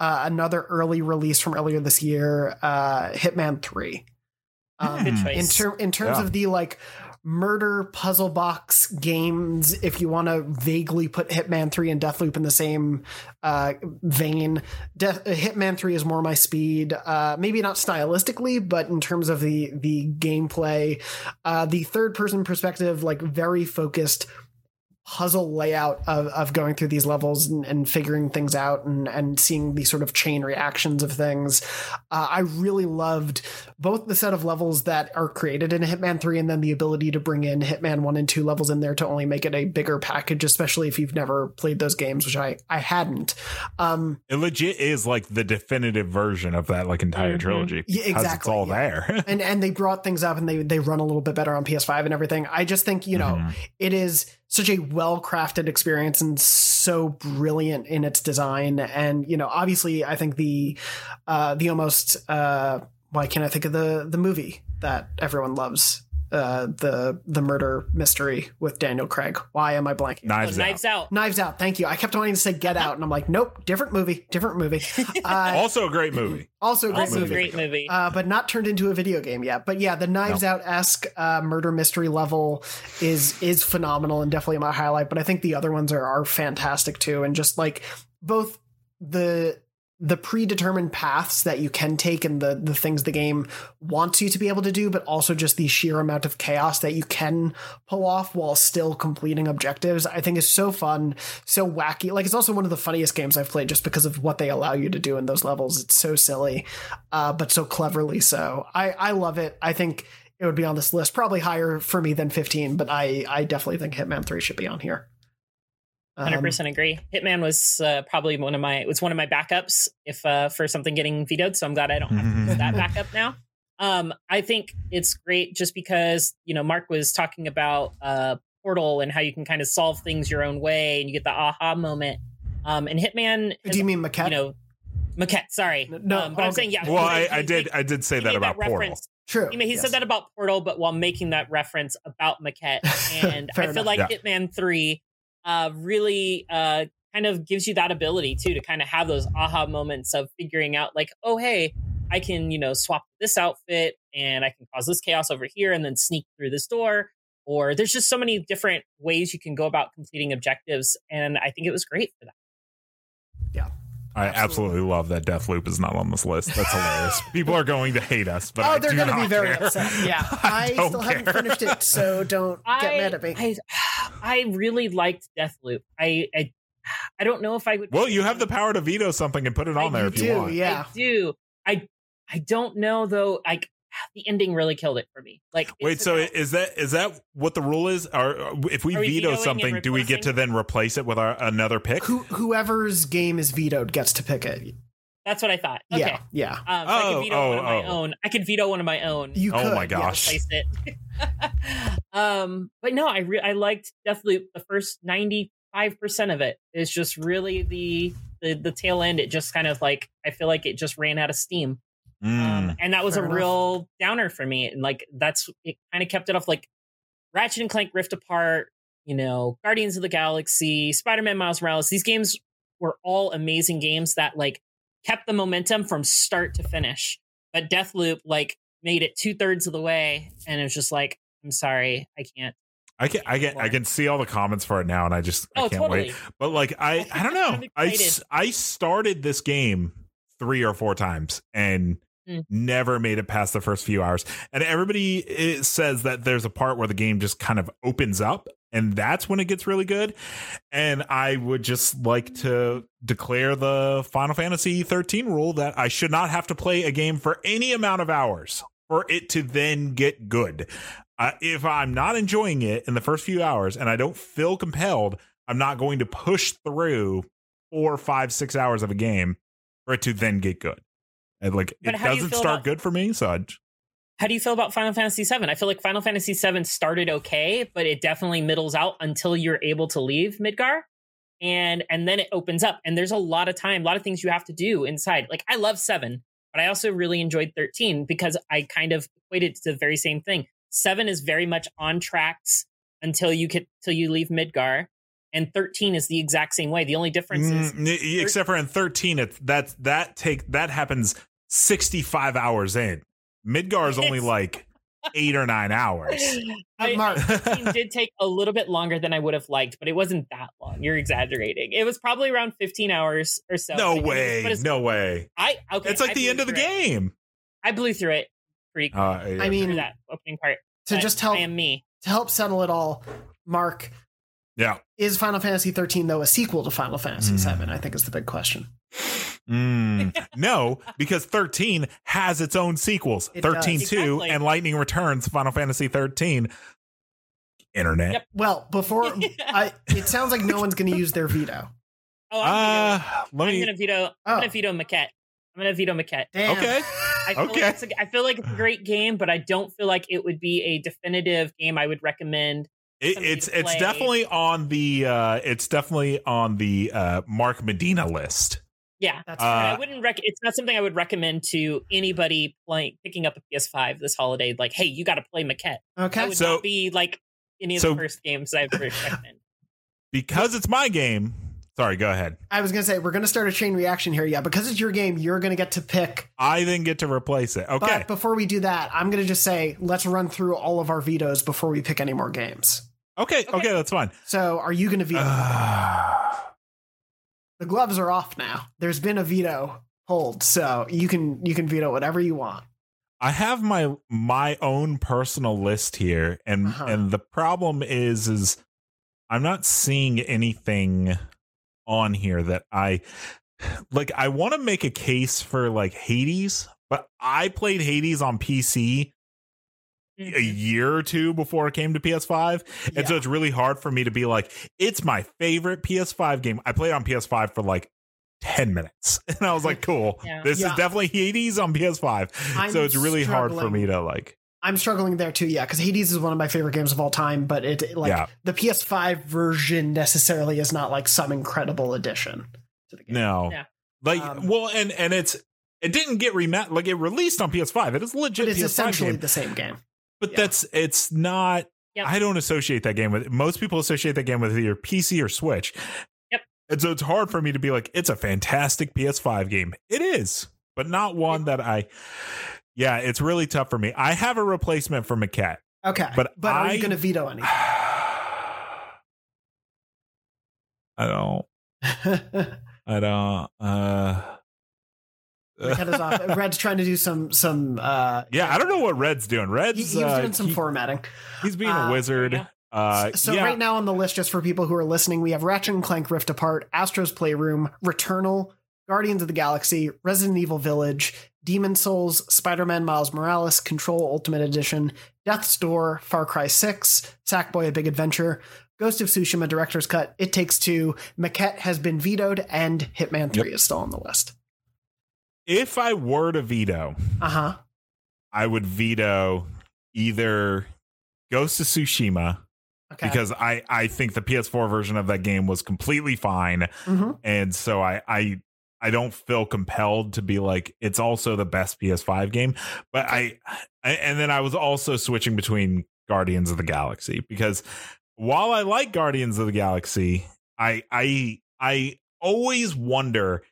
uh, another early release from earlier this year, uh, Hitman Three. Um, Good Hmm. choice. in, ter- in terms Yeah. of the like murder puzzle box games if you want to vaguely put hitman 3 and deathloop in the same uh, vein Death- hitman 3 is more my speed uh, maybe not stylistically but in terms of the the gameplay uh, the third person perspective like very focused puzzle layout of, of going through these levels and, and figuring things out and, and seeing the sort of chain reactions of things. Uh, I really loved both the set of levels that are created in Hitman 3 and then the ability to bring in Hitman 1 and 2 levels in there to only make it a bigger package, especially if you've never played those games, which I, I hadn't. Um, It legit is like the definitive version of that like entire Mhm. trilogy. Yeah, because It's all yeah. there. (laughs) and and they brought things up and they they run a little bit better on PS5 and everything. I just think you know Mhm. it is such a well crafted experience and so brilliant in its design. And you know, obviously, I think the uh, the almost uh, why can't I think of the the movie that everyone loves. Uh, the the murder mystery with Daniel Craig. Why am I blanking? Knives Oh, out. Knives Out. Knives Out. Thank you. I kept wanting to say Get Out, and I'm like, nope, different movie, different movie. (laughs) Uh, Also a great movie. also a great Also movie great movie. uh, but not turned into a video game yet. But yeah, the Knives Out esque uh, murder mystery level is is phenomenal and definitely my highlight. But I think the other ones are are fantastic too, and just like both the the predetermined paths that you can take and the the things the game wants you to be able to do, but also just the sheer amount of chaos that you can pull off while still completing objectives, I think is so fun, so wacky. Like it's also one of the funniest games I've played just because of what they allow you to do in those levels. It's so silly, uh, but so cleverly so. I I love it. I think it would be on this list, probably higher for me than 15, but I I definitely think Hitman 3 should be on here. Um, Hundred percent agree. Hitman was uh, probably one of my it was one of my backups if uh, for something getting vetoed. So I'm glad I don't have to (laughs) use that backup now. Um, I think it's great just because you know Mark was talking about uh, Portal and how you can kind of solve things your own way and you get the aha moment. Um, and Hitman, has, Do you mean Maquette? you know, Maquette, sorry. No, um, but I'm saying yeah. Well, he- I, he- I did I did say that made about Portal. reference. True. He, made- he yes. said that about Portal, but while making that reference about Maquette, (laughs) and I feel enough. like Yeah. Hitman Three uh, really uh, kind of gives you that ability too to kind of have those aha moments of figuring out like, oh hey, I can you know swap this outfit and I can cause this chaos over here and then sneak through this door. Or there's just so many different ways you can go about completing objectives, and I think it was great for that. I absolutely love that Deathloop is not on this list. That's hilarious. (laughs) People are going to hate us, but oh, I they're going to be very care. upset. (laughs) Yeah, I, don't still haven't finished it, so (laughs) don't get mad at me. I, I really liked Deathloop. I, I, I don't know if I would. Well, you have the power to veto something and put it on I there if you do, want. yeah. I do. I, I don't know though. Like the ending really killed it for me. Like, Wait, so about- is that is that what the rule is? Or if we Are we veto something, do we get to then replace it with our, another pick? Who, whoever's game is vetoed gets to pick it. that's what I thought. Okay. Yeah, yeah. Um, so I Oh, could veto oh, one of my oh. own. I could veto one of my own. You could, Oh could. my gosh. replace it. (laughs) um, but no, I re- I liked Deathloop. The first ninety five percent of it is just really the, the the tail end. It just kind of like I feel like it just ran out of steam. Mm. Um, and that was a enough. real downer for me. And like that's it kind of kept it off like Ratchet and Clank Rift Apart, you know, Guardians of the Galaxy, Spider-Man Miles Morales. These games were all amazing games that like kept the momentum from start to finish. But Deathloop like made it two thirds of the way, and it was just like, I'm sorry, I can't. I can I can I can see all the comments for it now, and I just I Oh, can't totally. wait. But like I I don't know. I I started this game three or four times and Mm. never made it past the first few hours. And everybody says that there's a part where the game just kind of opens up. And that's when it gets really good. And I would just like to declare the Final Fantasy 13 rule that I should not have to play a game for any amount of hours for it to then get good. Uh, if I'm not enjoying it in the first few hours and I don't feel compelled, I'm not going to push through four, five, six hours of a game for it to then get good. And like But it do doesn't feel start about- good for me, so I, How do you feel about Final Fantasy VII? I feel like Final Fantasy VII started okay, but it definitely middles out until you're able to leave Midgar, and and then it opens up. And there's a lot of time, a lot of things you have to do inside. Like I love seven, but I also really enjoyed thirteen because I kind of equated to the very same thing. Seven is very much on tracks until you get till you leave Midgar, and thirteen is the exact same way. The only difference is Mm, except for in 13, it's that's that take that happens 65 hours in. Midgar is only like eight or nine hours. (laughs) I, Mark. (laughs) 13 did take a little bit longer than I would have liked, but it wasn't that long. You're exaggerating. It was probably around 15 hours or so. no But was- way, no way. I okay. It's like I the end of the through it. game. I blew through it pretty quick. Uh, yeah. I mean, that opening part. to just help I am me. to help settle it all, Mark, yeah. is Final Fantasy 13 though a sequel to Final Fantasy Mm. 7? I think is the big question. Mm, (laughs) no, because 13 has its own sequels. It 13 does. 2 Exactly. and Lightning Returns, Final Fantasy 13. Internet. Yep. Well, before (laughs) I, it sounds like no one's going to use their veto. Oh, I'm, Uh, vetoing- let I'm gonna veto. I'm Oh. gonna veto Maquette. I'm gonna veto Maquette. Damn. Okay. I feel Okay. Like it's a, I feel like it's a great game, but I don't feel like it would be a definitive game I would recommend. It, it's it's definitely on the uh it's definitely on the uh Mark Medina list. Yeah, That's But I Uh, wouldn't rec- It's not something I would recommend to anybody playing picking up a PS5 this holiday. Like, hey, you got to play Maquette. That okay. would So- not be like any of so- the first games I would recommend. Because it's my game. Sorry, go ahead. I was going to say we're going to start a chain reaction here. Yeah, because it's your game, you're going to get to pick. I then get to replace it. Okay. But before we do that, I'm going to just say let's run through all of our vetoes before we pick any more games. Okay, okay, that's fine. So, are you going to veto? Uh, (sighs) the gloves are off now. There's been a veto hold, so you can you can veto whatever you want. I have my my own personal list here and Uh-huh. and the problem is is I'm not seeing anything on here that I (sighs) like I want to make a case for like Hades, but I played Hades on PC a year or two before it came to PS5. And so it's really hard for me to be like, it's my favorite PS5 game. I played on PS5 for like 10 minutes. (laughs) And I was like, cool. (laughs) Yeah. This Yeah. is definitely Hades on PS5. I'm so it's really hard for me to like I'm struggling there too, yeah, because Hades is one of my favorite games of all time, but it it, like Yeah. the PS5 version necessarily is not like some incredible addition to the game. no. Yeah. Like, Um, well, and and it's it didn't get remat like it released on PS5. It is legit But it's PS5 essentially game. the same game. But that's it's not. Yep. I don't associate that game with. Most people associate that game with either PC or Switch. Yep. And so it's hard for me to be like, it's a fantastic PS5 game. It is, but not one that I. Yeah, it's really tough for me. I have a replacement for Maquette. Okay. But but are I- you going to veto anything? (sighs) I don't. (laughs) I don't. Uh, Cut us off. (laughs) Red's trying to do some some. uh yeah, I don't know what Red's doing. Red's he was uh, doing some he- formatting. he's being Uh, a wizard. Uh, So yeah. right now on the list, just for people who are listening, we have Ratchet and Clank Rift Apart, Astro's Playroom, Returnal, Guardians of the Galaxy, Resident Evil Village, Demon's Souls, Spider-Man Miles Morales, Control Ultimate Edition, Death's Door, Far Cry 6, Sackboy: A Big Adventure, Ghost of Tsushima Director's Cut, It Takes Two, Maquette has been vetoed, and Hitman 3 is still on the list. If I were to veto, Uh huh. I would veto either Ghost of Tsushima Okay. because I I think the PS4 version of that game was completely fine, Mhm. and so I I I don't feel compelled to be like it's also the best PS5 game, but I, I and then I was also switching between Guardians of the Galaxy because while I like Guardians of the Galaxy, I I I always wonder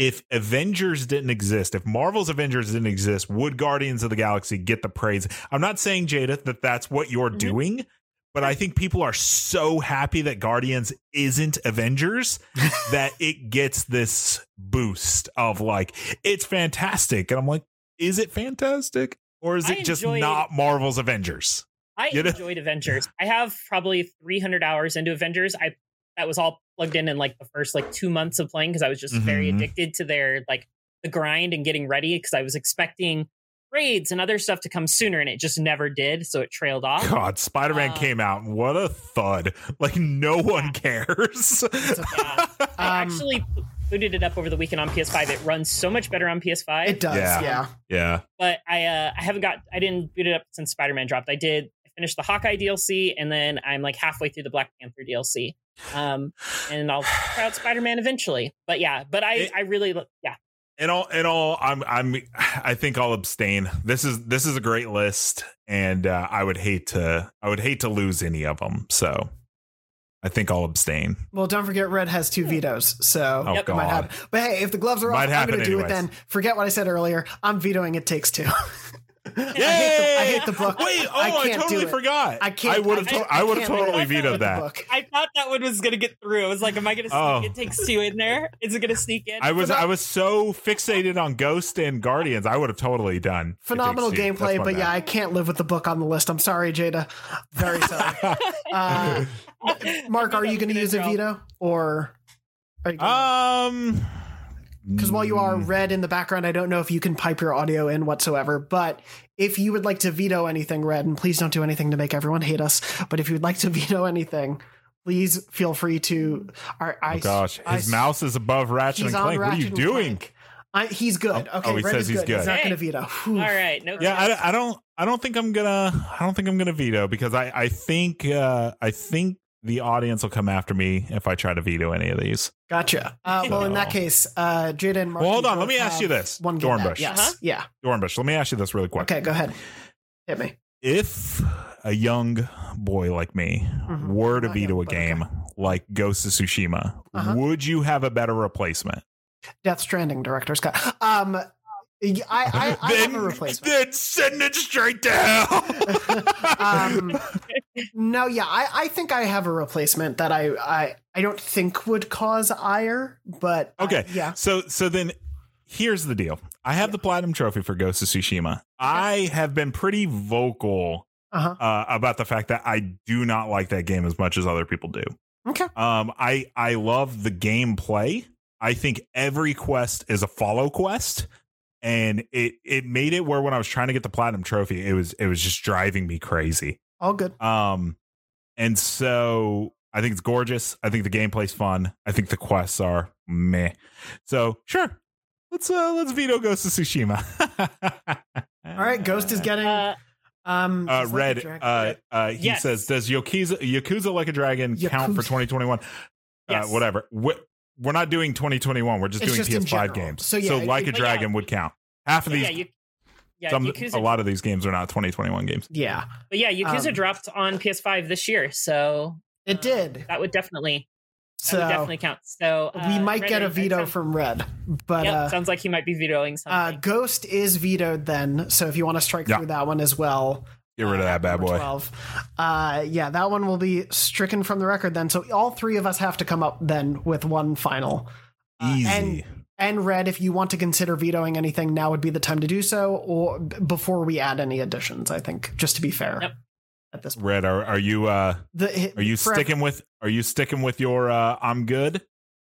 if Avengers didn't exist, if Marvel's Avengers didn't exist, would Guardians of the Galaxy get the praise? I'm not saying Jada that that's what you're mm-hmm. doing, but I think people are so happy that Guardians isn't Avengers (laughs) that it gets this boost of like it's fantastic, and I'm like, is it fantastic or is I it just not Marvel's Avengers? I You know? enjoyed Avengers. I have probably 300 hours into Avengers. I that was all plugged in in like the first like two months of playing because I was just very Mhm. addicted to their like the grind and getting ready because I was expecting raids and other stuff to come sooner and it just never did. So it trailed off. God, Spider Man Uh, came out. and What a thud! Like no one cares. (laughs) I Um, actually booted it up over the weekend on PS5. It runs so much better on PS5. It does, Yeah. yeah. yeah. but I uh, I haven't got I didn't boot it up since Spider Man dropped. I did I finished the Hawkeye DLC and then I'm like halfway through the Black Panther DLC. Um, and I'll try out Spider Man eventually. But yeah, but I It- I really lo- yeah In all, in all, I'm, I'm, I think I'll abstain. This is, this is a great list, and uh, I would hate to, I would hate to lose any of them. So, I think I'll abstain. Well, don't forget, Red has two vetoes, so Oh, it might God. happen. But hey, if the gloves are Might off, I'm going to do it then. Forget what I said earlier. I'm vetoing It Takes Two. (laughs) I, hate the, I hate the book. Wait, oh, I, can't totally forgot. I can't. I would have, can't- to- I would have totally with vetoed that. book. I thought that one was gonna get through. I was like, am I gonna sneak Oh. it takes two in there? Is it gonna sneak in? I was, I was so fixated on Ghost and Guardians. I would have totally done. Phenomenal gameplay, but yeah. I can't live with the book on the list. I'm sorry, Jada. Very sorry. (laughs) uh, Mark, are you going to use a veto or? Um, Because while you are mm. red in the background, I don't know if you can pipe your audio in whatsoever. But if you would like to veto anything, red, and please don't do anything to make everyone hate us. But if you'd like to (laughs) veto anything, please feel free to. I, I, oh gosh, I- his mouse is above Ratchet and on Clank. What are you doing? I, he's good. Oh, Okay, oh, he red says is he's good. He's good. not Hey. going to veto. Whew. All right, no. Yeah, I, I don't I don't think I'm gonna I don't think I'm gonna veto because I I think uh I think the audience will come after me if I try to veto any of these. Gotcha. Uh, well, in that case, uh, Jada and Mark. Well, hold on, let me ask you this, One game back. Dornbush. Yes. Uh-huh. Yeah. Dornbush, let me ask you this really quick. Okay, go ahead. Hit me. If a young boy like me Mhm. were to Not veto young, a but game like Ghost of Tsushima, Uh-huh. would you have a better replacement? Death Stranding director's cut. Um, I I, I (laughs) have a replacement. Then send it straight down. (laughs) (laughs) um, no, yeah, I, I think I have a replacement that I, I I don't think would cause ire, but I- Okay. yeah, So so then here's the deal. I have the platinum trophy for Ghost of Tsushima. I have been pretty vocal uh-huh. uh, about the fact that I do not like that game as much as other people do. Okay. Um, I I love the gameplay. I think every quest is a follow quest, and it it made it where when I was trying to get the platinum trophy, it was it was just driving me crazy. All good. Um, and so I think it's gorgeous. I think the gameplay's fun. I think the quests are meh. So sure, let's uh let's veto Ghost of Tsushima. (laughs) All right, Ghost is getting Uh, um Uh, just like Red, uh, uh, he Yes. says, "Does Yakuza Yakuza Like a Dragon count for 2021? Yes. Uh, whatever. Wh- we're not doing 2021. We're just It's doing just PS5 games. So, So, yeah, like a but yeah. Dragon would count. Half of But these, yeah, you, yeah, some, Yakuza, a lot of these games are not 2021 games. Yeah, but yeah, Yakuza um, dropped on PS5 this year, so it did. that would definitely that So would definitely count. So we uh, might Red, get a it- it veto sounds- from Red, but Yep, uh, sounds like he might be vetoing uh, something. Ghost is vetoed then. So if you want to strike Yeah. through that one as well, Get rid of that bad boy. 12. Uh, yeah, that one will be stricken from the record then. So all three of us have to come up then with one final. Uh, Easy. and, and Red, if you want to consider vetoing anything, now would be the time to do so, or before we add any additions. I think, just to be fair. Yep. At this point, Red, are, are you uh the, are you for, sticking with are you sticking with your uh I'm good?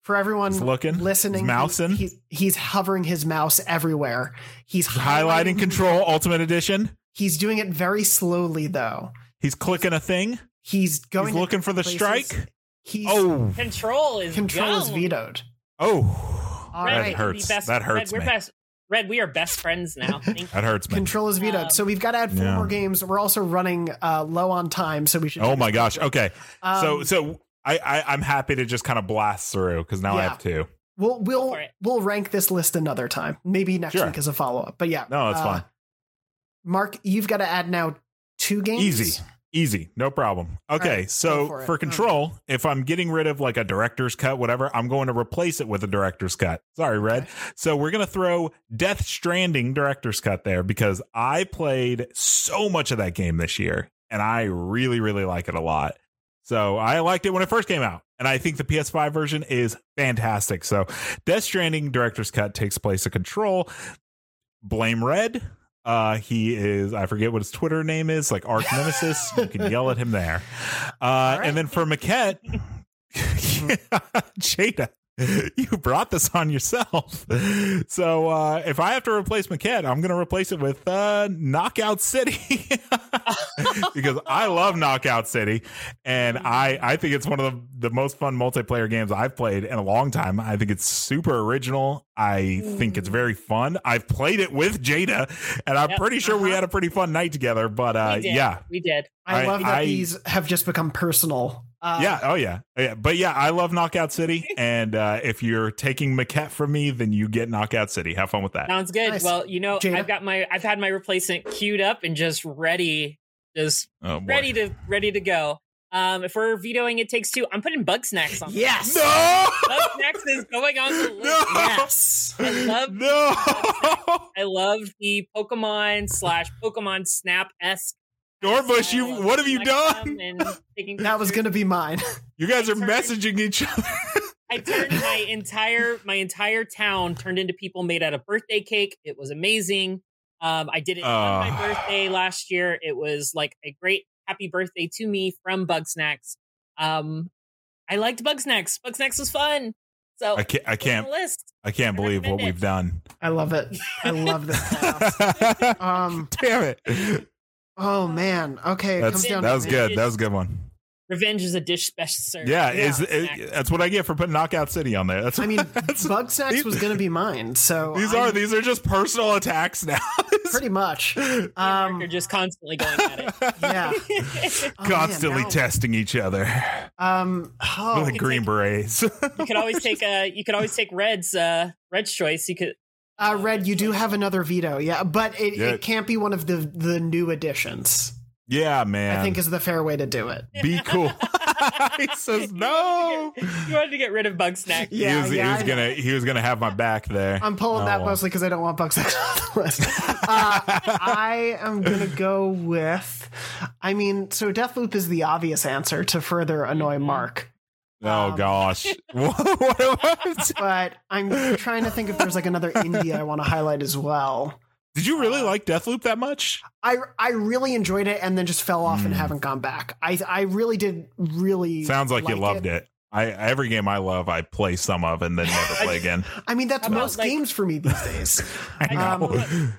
for everyone He's looking, listening? he's mousing. He's, he's he's hovering his mouse everywhere. He's Highlighting control ultimate edition. He's doing it very slowly though. He's clicking a thing. He's going. He's looking for the places. strike. He's Oh, Control is control is vetoed. oh, All Red, that we can be hurts. best- That hurts Red, me. We're best. Red, we are best friends now. (laughs) Thank that hurts me. Control is vetoed. Um, so we've got to add four Yeah. more games. We're also running uh, low on time, so we should. Oh my gosh. quickly. Okay. so Um, so I, I I'm happy to just kind of blast through because now I have two. We'll we'll we'll rank this list another time, maybe next Sure. week as a follow up. But yeah, No, that's uh, fine. Mark, you've got to add now two games. Easy. Easy, no problem. Okay, right, so for for, control, if I'm getting rid of like a director's cut, whatever, I'm going to replace it with a director's cut. Sorry, Red. So we're gonna throw Death Stranding director's cut there because I played so much of that game this year, and I really, really like it a lot. So I liked it when it first came out, and I think the PS5 version is fantastic. So Death Stranding director's cut takes place of Control. Blame Red. Uh, he is I forget what his Twitter name is, like Arch Nemesis. you can yell at him there. Uh, and then for Maquette, (laughs) (laughs) Jada, (laughs) you brought this on yourself. (laughs) So uh, if I have to replace Maquette, I'm going to replace it with uh, Knockout City (laughs) because I love Knockout City, and I I think it's one of the, the most fun multiplayer games I've played in a long time. I think it's super original. I think it's very fun. I've played it with Jada, and I'm Yep. pretty sure we had a pretty fun night together. But uh, we yeah, we did. I, I- love that I- these have just become personal. Uh, yeah, oh yeah, yeah. But yeah, I love Knockout City, (laughs) and uh, if you're taking Maquette from me, then you get Knockout City. Have fun with that. Sounds good. Nice. Well, you know, Jada? I've got my I've had my replacement queued up and just ready, just Oh, ready to ready to go. Um, if we're vetoing it takes two, I'm putting Bugsnax on. Yes. No, Bugsnax is going on the (laughs) list. no, Yes. I love no. I love the Pokemon slash Pokemon Snap esque. Dornbush, you what have you done? (laughs) That was going to be mine. (laughs) You guys are Sorry. messaging each other. (laughs) I turned my entire my entire town turned into people made out of birthday cake. It was amazing. Um, I did it on Oh. my birthday last year. It was like a great happy birthday to me from Bugsnax. Um, I liked Bugsnax. Bug Snacks was fun. So I can't. I can't. list. I can't believe what it. we've done. I love it. I love this. chaos. Um. Damn it. Oh man. Okay. That's comes down that to was good. That was a good one. Revenge is a dish best served. Yeah, Yeah. is it, that's what I get for putting Knockout City on there. That's I mean, (laughs) that's- Bugsnax was going to be mine. So (laughs) these I'm- are these are just personal attacks now. (laughs) pretty much. Um. They're just constantly going at it. Yeah. Oh, man, Constantly now- testing each other. Um. Oh. the green berets. you could always take uh you could always take Red's uh Red's choice. You could Uh, Red, you do have another veto, yeah, but it, Yeah. it can't be one of the the new additions. yeah, man. I think is the fair way to do it. be (laughs) cool. (laughs) he says no. you wanted to get rid of Bug Snack. Yeah, he was, yeah, he was gonna he was gonna have my back there. I'm pulling Oh, that well. mostly because I don't want Bugsnax on the list. (laughs) Uh, I am gonna go with. I mean, so Deathloop is the obvious answer to further annoy Mark, Oh Um, gosh. (laughs) (laughs) what, what, what? but I'm trying to think if there's like another indie I want to highlight as well. Did you really like Deathloop that much? I I really enjoyed it and then just fell off and Hmm. haven't gone back. I I really did really Sounds like, you loved it. I every game I love, I play some of and then never (laughs) play again. I mean, that's How about, most like- games for me these days. I Um, know.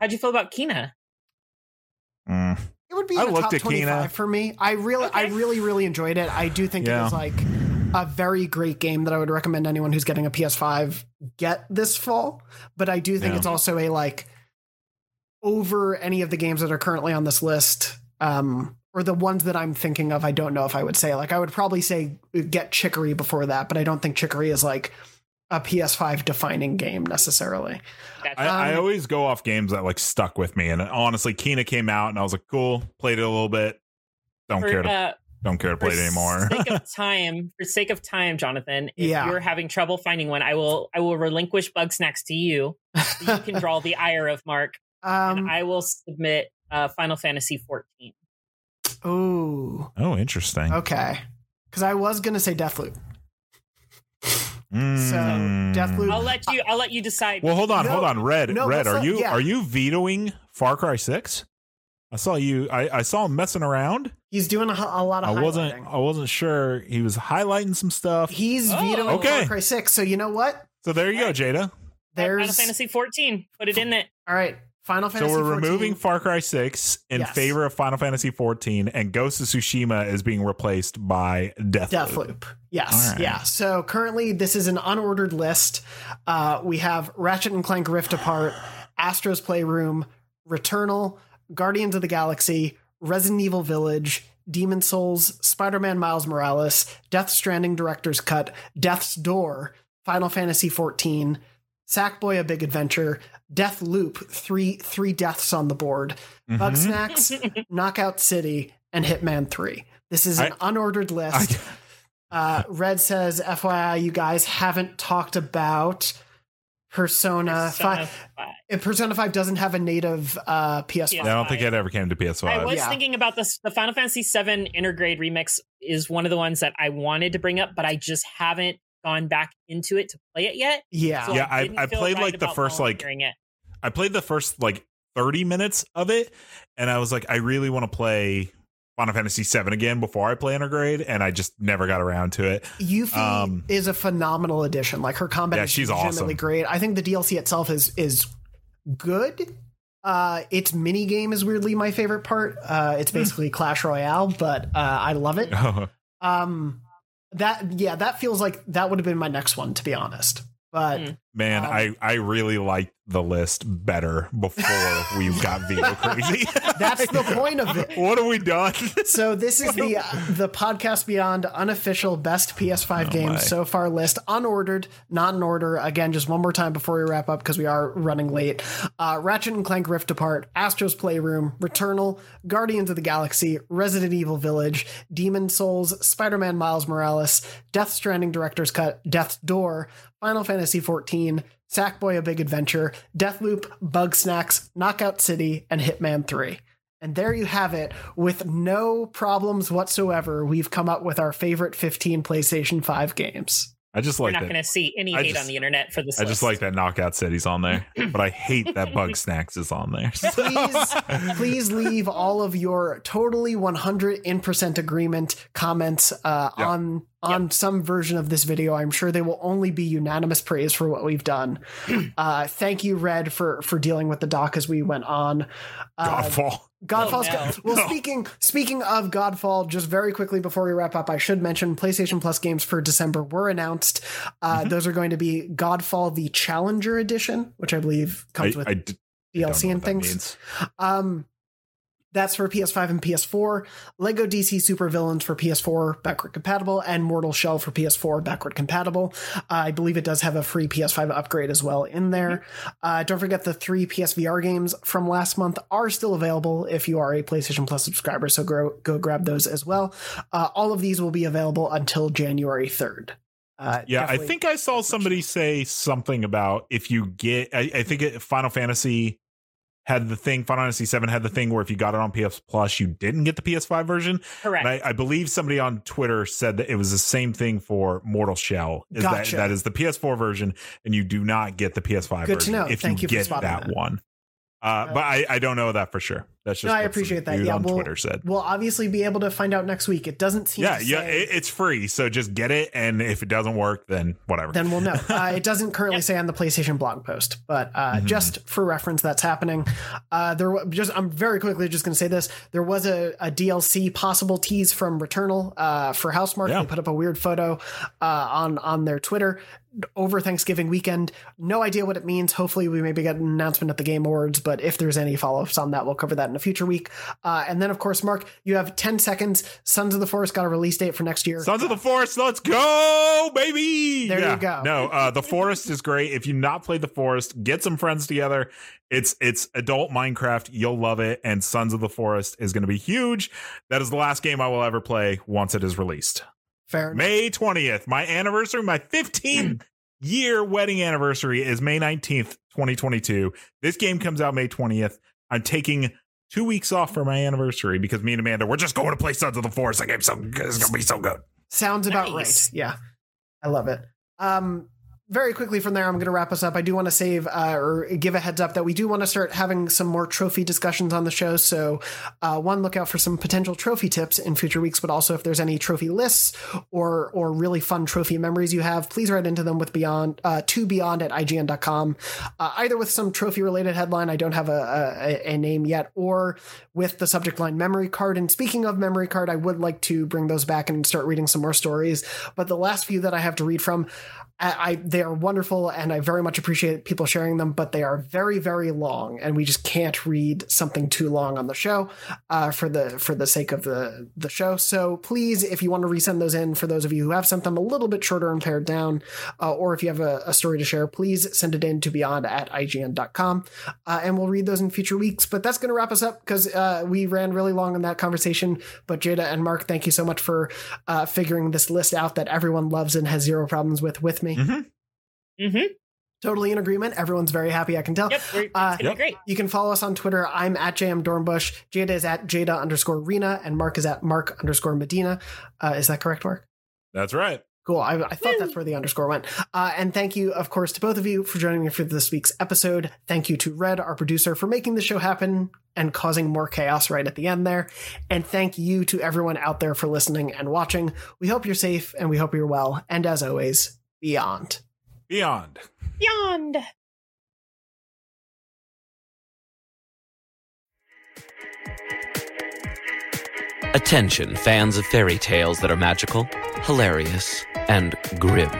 How'd you feel about Kena? Mm. It would be in I the looked top at 25 Kena. for me. I really, I really, really enjoyed it. I do think it was like a very great game that I would recommend anyone who's getting a PS5 get this fall. But I do think Yeah. it's also a like over any of the games that are currently on this list. Um, or the ones that I'm thinking of, I don't know if I would say. Like, I would probably say get Chicory before that, but I don't think Chicory is like a PS5 defining game necessarily. I, I Um, always go off games that like stuck with me, and honestly, Kena came out, and I was like, "Cool." Played it a little bit. Don't For, care to uh, don't care to play for it anymore. sake of (laughs) time, for sake of time, Jonathan, if Yeah. you're having trouble finding one, I will I will relinquish Bugsnax to you. So you can draw the ire of Mark, Um, and I will submit uh, Final Fantasy 14. ooh, oh, interesting. okay. Because I was gonna say Deathloop. Mm. So Deathloop. I'll let you. I'll let you decide. Well, hold on, No, hold on. Red, no, Red, are not- you yeah. are you vetoing Far Cry Six? I saw you. I, I saw him messing around. He's doing a, a lot of I wasn't. I wasn't sure. He was highlighting some stuff. He's Oh. vetoing Okay. Far Cry 6. So you know what? So there you go, Jada. There's Final Fantasy 14. Put it in there. all right. Final Fantasy. So we're 14. removing Far Cry Six in Yes. favor of Final Fantasy 14, and Ghost of Tsushima is being replaced by Deathloop. Deathloop. Yes. All right. Yeah. So currently, this is an unordered list. Uh, we have Ratchet and Clank Rift Apart, Astro's Playroom, Returnal, Guardians of the Galaxy, Resident Evil Village, Demon's Souls, Spider Man Miles Morales, Death Stranding Director's Cut, Death's Door, Final Fantasy XIV, Sackboy: A Big Adventure, Death Loop, three three deaths on the board, Bug Mhm. Snacks, (laughs) Knockout City, and Hitman Three. This is an unordered list. (laughs) uh, Red says, "FYI, you guys haven't talked about Persona, Persona 5. If Persona Five doesn't have a native uh, PS5. I don't think it ever came to PS5. I was Yeah. thinking about this. The Final Fantasy VII Intergrade remix is one of the ones that I wanted to bring up, but I just haven't gone back into it to play it yet. Yeah. So Yeah, I- didn't I played, right like, the first, like, it. I played the first like 30 minutes of it, and I was like, I really want to play Final Fantasy VII again before I play Intergrade, and I just never got around to it. Yuffie Um, is a phenomenal addition. Like her combat Yeah, is she's legitimately awesome. great. I think the DLC itself is is good. Uh, its mini game is weirdly my favorite part. Uh, Hmm. it's basically Clash Royale, but uh, I love it. (laughs) Um, that yeah, that feels like that would have been my next one to be honest. But Hmm. Man, Um, I I really liked the list better before we (laughs) got veto crazy. that's the (laughs) point of it. what have we done? So this is the the podcast beyond unofficial best PS5 Oh games my. so far list, unordered, not in order. Again, just one more time before we wrap up because we are running late. Uh, Ratchet and Clank Rift Apart, Astro's Playroom, Returnal, Guardians of the Galaxy, Resident Evil Village, Demon's Souls, Spider-Man Miles Morales, Death Stranding Director's Cut, Death's Door, Final Fantasy XIV. Sackboy: A Big Adventure, Deathloop, Bugsnax, Knockout City, and Hitman 3. And there you have it. With no problems whatsoever, we've come up with our favorite 15 PlayStation 5 games. I just like You're like not that. going to see any I hate just- on the internet for this. I just like that Knockout City's on there, (clears throat) but I hate that Bugsnax is on there. Please, please leave all of your totally 100 in percent agreement comments uh, Yep. on on some version of this video. I'm sure they will only be unanimous praise for what we've done. (clears throat) uh, thank you, Red, for for dealing with the doc as we went on. Uh, Godfall. Godfall's Oh, no. well. No. Speaking speaking of Godfall, just very quickly before we wrap up, I should mention PlayStation Plus games for December were announced. Uh, Mm-hmm. Those are going to be Godfall the Challenger Edition, which I believe comes I, with I d- I don't DLC know and things. Um, that's for PS5 and PS4. Lego DC Super Villains for PS4 backward compatible, and Mortal Shell for PS4 backward compatible. Uh, I believe it does have a free PS5 upgrade as well in there. Uh, don't forget the three PSVR games from last month are still available if you are a PlayStation Plus subscriber. So go go grab those as well. Uh, all of these will be available until January third. Uh, Yeah, I think I saw somebody say something about if you get. I, I think it, Final Fantasy had the thing. Final Fantasy Seven had the thing where if you got it on PS Plus, you didn't get the PS5 version. correct. And I, I believe somebody on Twitter said that it was the same thing for Mortal Shell. Is Gotcha. that that is the PS4 version, and you do not get the PS5 Good to version know. if Thank you you get that, that. one. Uh, but I, I don't know that for sure. That's just No, I appreciate that. Yeah, on we'll, Twitter said. we'll obviously be able to find out next week. It doesn't seem Yeah, to yeah, say- it, it's free, so just get it, and if it doesn't work, then whatever. then we'll know. (laughs) Uh, it doesn't currently say on the PlayStation blog post, but uh, Mhm. just for reference, that's happening. Uh, there, just I'm very quickly just going to say this: there was a, a DLC possible tease from Returnal uh, for Housemarque. Yeah. They put up a weird photo uh, on on their Twitter over Thanksgiving weekend. No idea what it means. Hopefully, we maybe get an announcement at the Game Awards. But if there's any follow ups on that, we'll cover that in a future week. Uh, and then, of course, Mark, you have 10 seconds. Sons of the Forest got a release date for next year. Sons of the Forest, let's go, baby. There Yeah. you go. No, uh, the Forest is great. If you've not played the Forest, get some friends together. It's it's adult Minecraft. You'll love it. And Sons of the Forest is going to be huge. That is the last game I will ever play once it is released. Fair enough. May 20th, my anniversary, my 15th (clears throat) year wedding anniversary is May 19th, 2022. This game comes out May 20th. I'm taking two weeks off for my anniversary because me and Amanda, we're just going to play Sons of the Forest. That game's so good. It's going to be so good. Sounds about Nice. right. Yeah. I love it. Um, very quickly from there, I'm going to wrap us up. I do want to save uh, or give a heads up that we do want to start having some more trophy discussions on the show. So, uh, one, look out for some potential trophy tips in future weeks, but also if there's any trophy lists or or really fun trophy memories you have, please write into them with beyond uh, to beyond at ign.com, uh, either with some trophy related headline. I don't have a, a, a name yet, or with the subject line memory card. And speaking of memory card, I would like to bring those back and start reading some more stories. But the last few that I have to read from, I, they are wonderful and I very much appreciate people sharing them, but they are very very long and we just can't read something too long on the show uh, for the for the sake of the the show. So please, if you want to resend those in, for those of you who have sent them a little bit shorter and pared down, uh, or if you have a, a story to share, please send it in to beyond at ign.com uh, and we'll read those in future weeks. But that's going to wrap us up because uh, we ran really long in that conversation. But Jada and Mark, thank you so much for uh, figuring this list out that everyone loves and has zero problems with with me. Mm-hmm. Mm-hmm. Totally in agreement. Everyone's very happy. I can tell. Yep, we're, it's Uh, gonna be great. You can follow us on Twitter. I'm at JM Dornbush. Jada is at Jada underscore Rena, and Mark is at Mark underscore Medina. Uh, is that correct, Mark? That's right. Cool. I, I thought that's where the underscore went. Uh, and thank you, of course, to both of you for joining me for this week's episode. Thank you to Red, our producer, for making the show happen and causing more chaos right at the end there. And thank you to everyone out there for listening and watching. We hope you're safe and we hope you're well. And as always, beyond. Beyond. Beyond. Attention, fans of fairy tales that are magical, hilarious, and grim.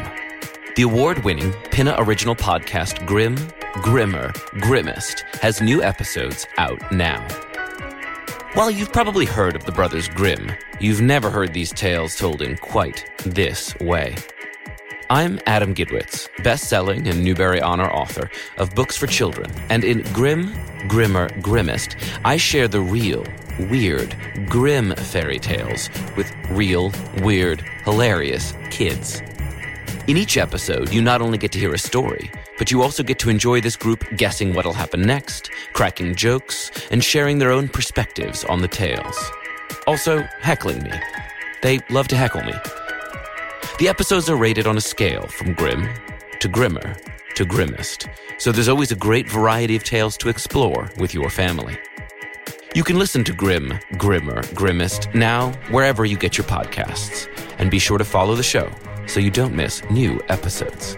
The award winning Pinna original podcast Grim, Grimmer, Grimmest has new episodes out now. While you've probably heard of the Brothers Grimm, you've never heard these tales told in quite this way. I'm Adam Gidwitz, best selling and Newbery Honor author of books for children, and in Grim, Grimmer, Grimmest, I share the real, weird, grim fairy tales with real, weird, hilarious kids. In each episode, you not only get to hear a story, but you also get to enjoy this group guessing what'll happen next, cracking jokes, and sharing their own perspectives on the tales. Also, heckling me. They love to heckle me. The episodes are rated on a scale from grim to grimmer to grimmest, so there's always a great variety of tales to explore with your family. You can listen to Grim, Grimmer, Grimmest now wherever you get your podcasts, and be sure to follow the show so you don't miss new episodes.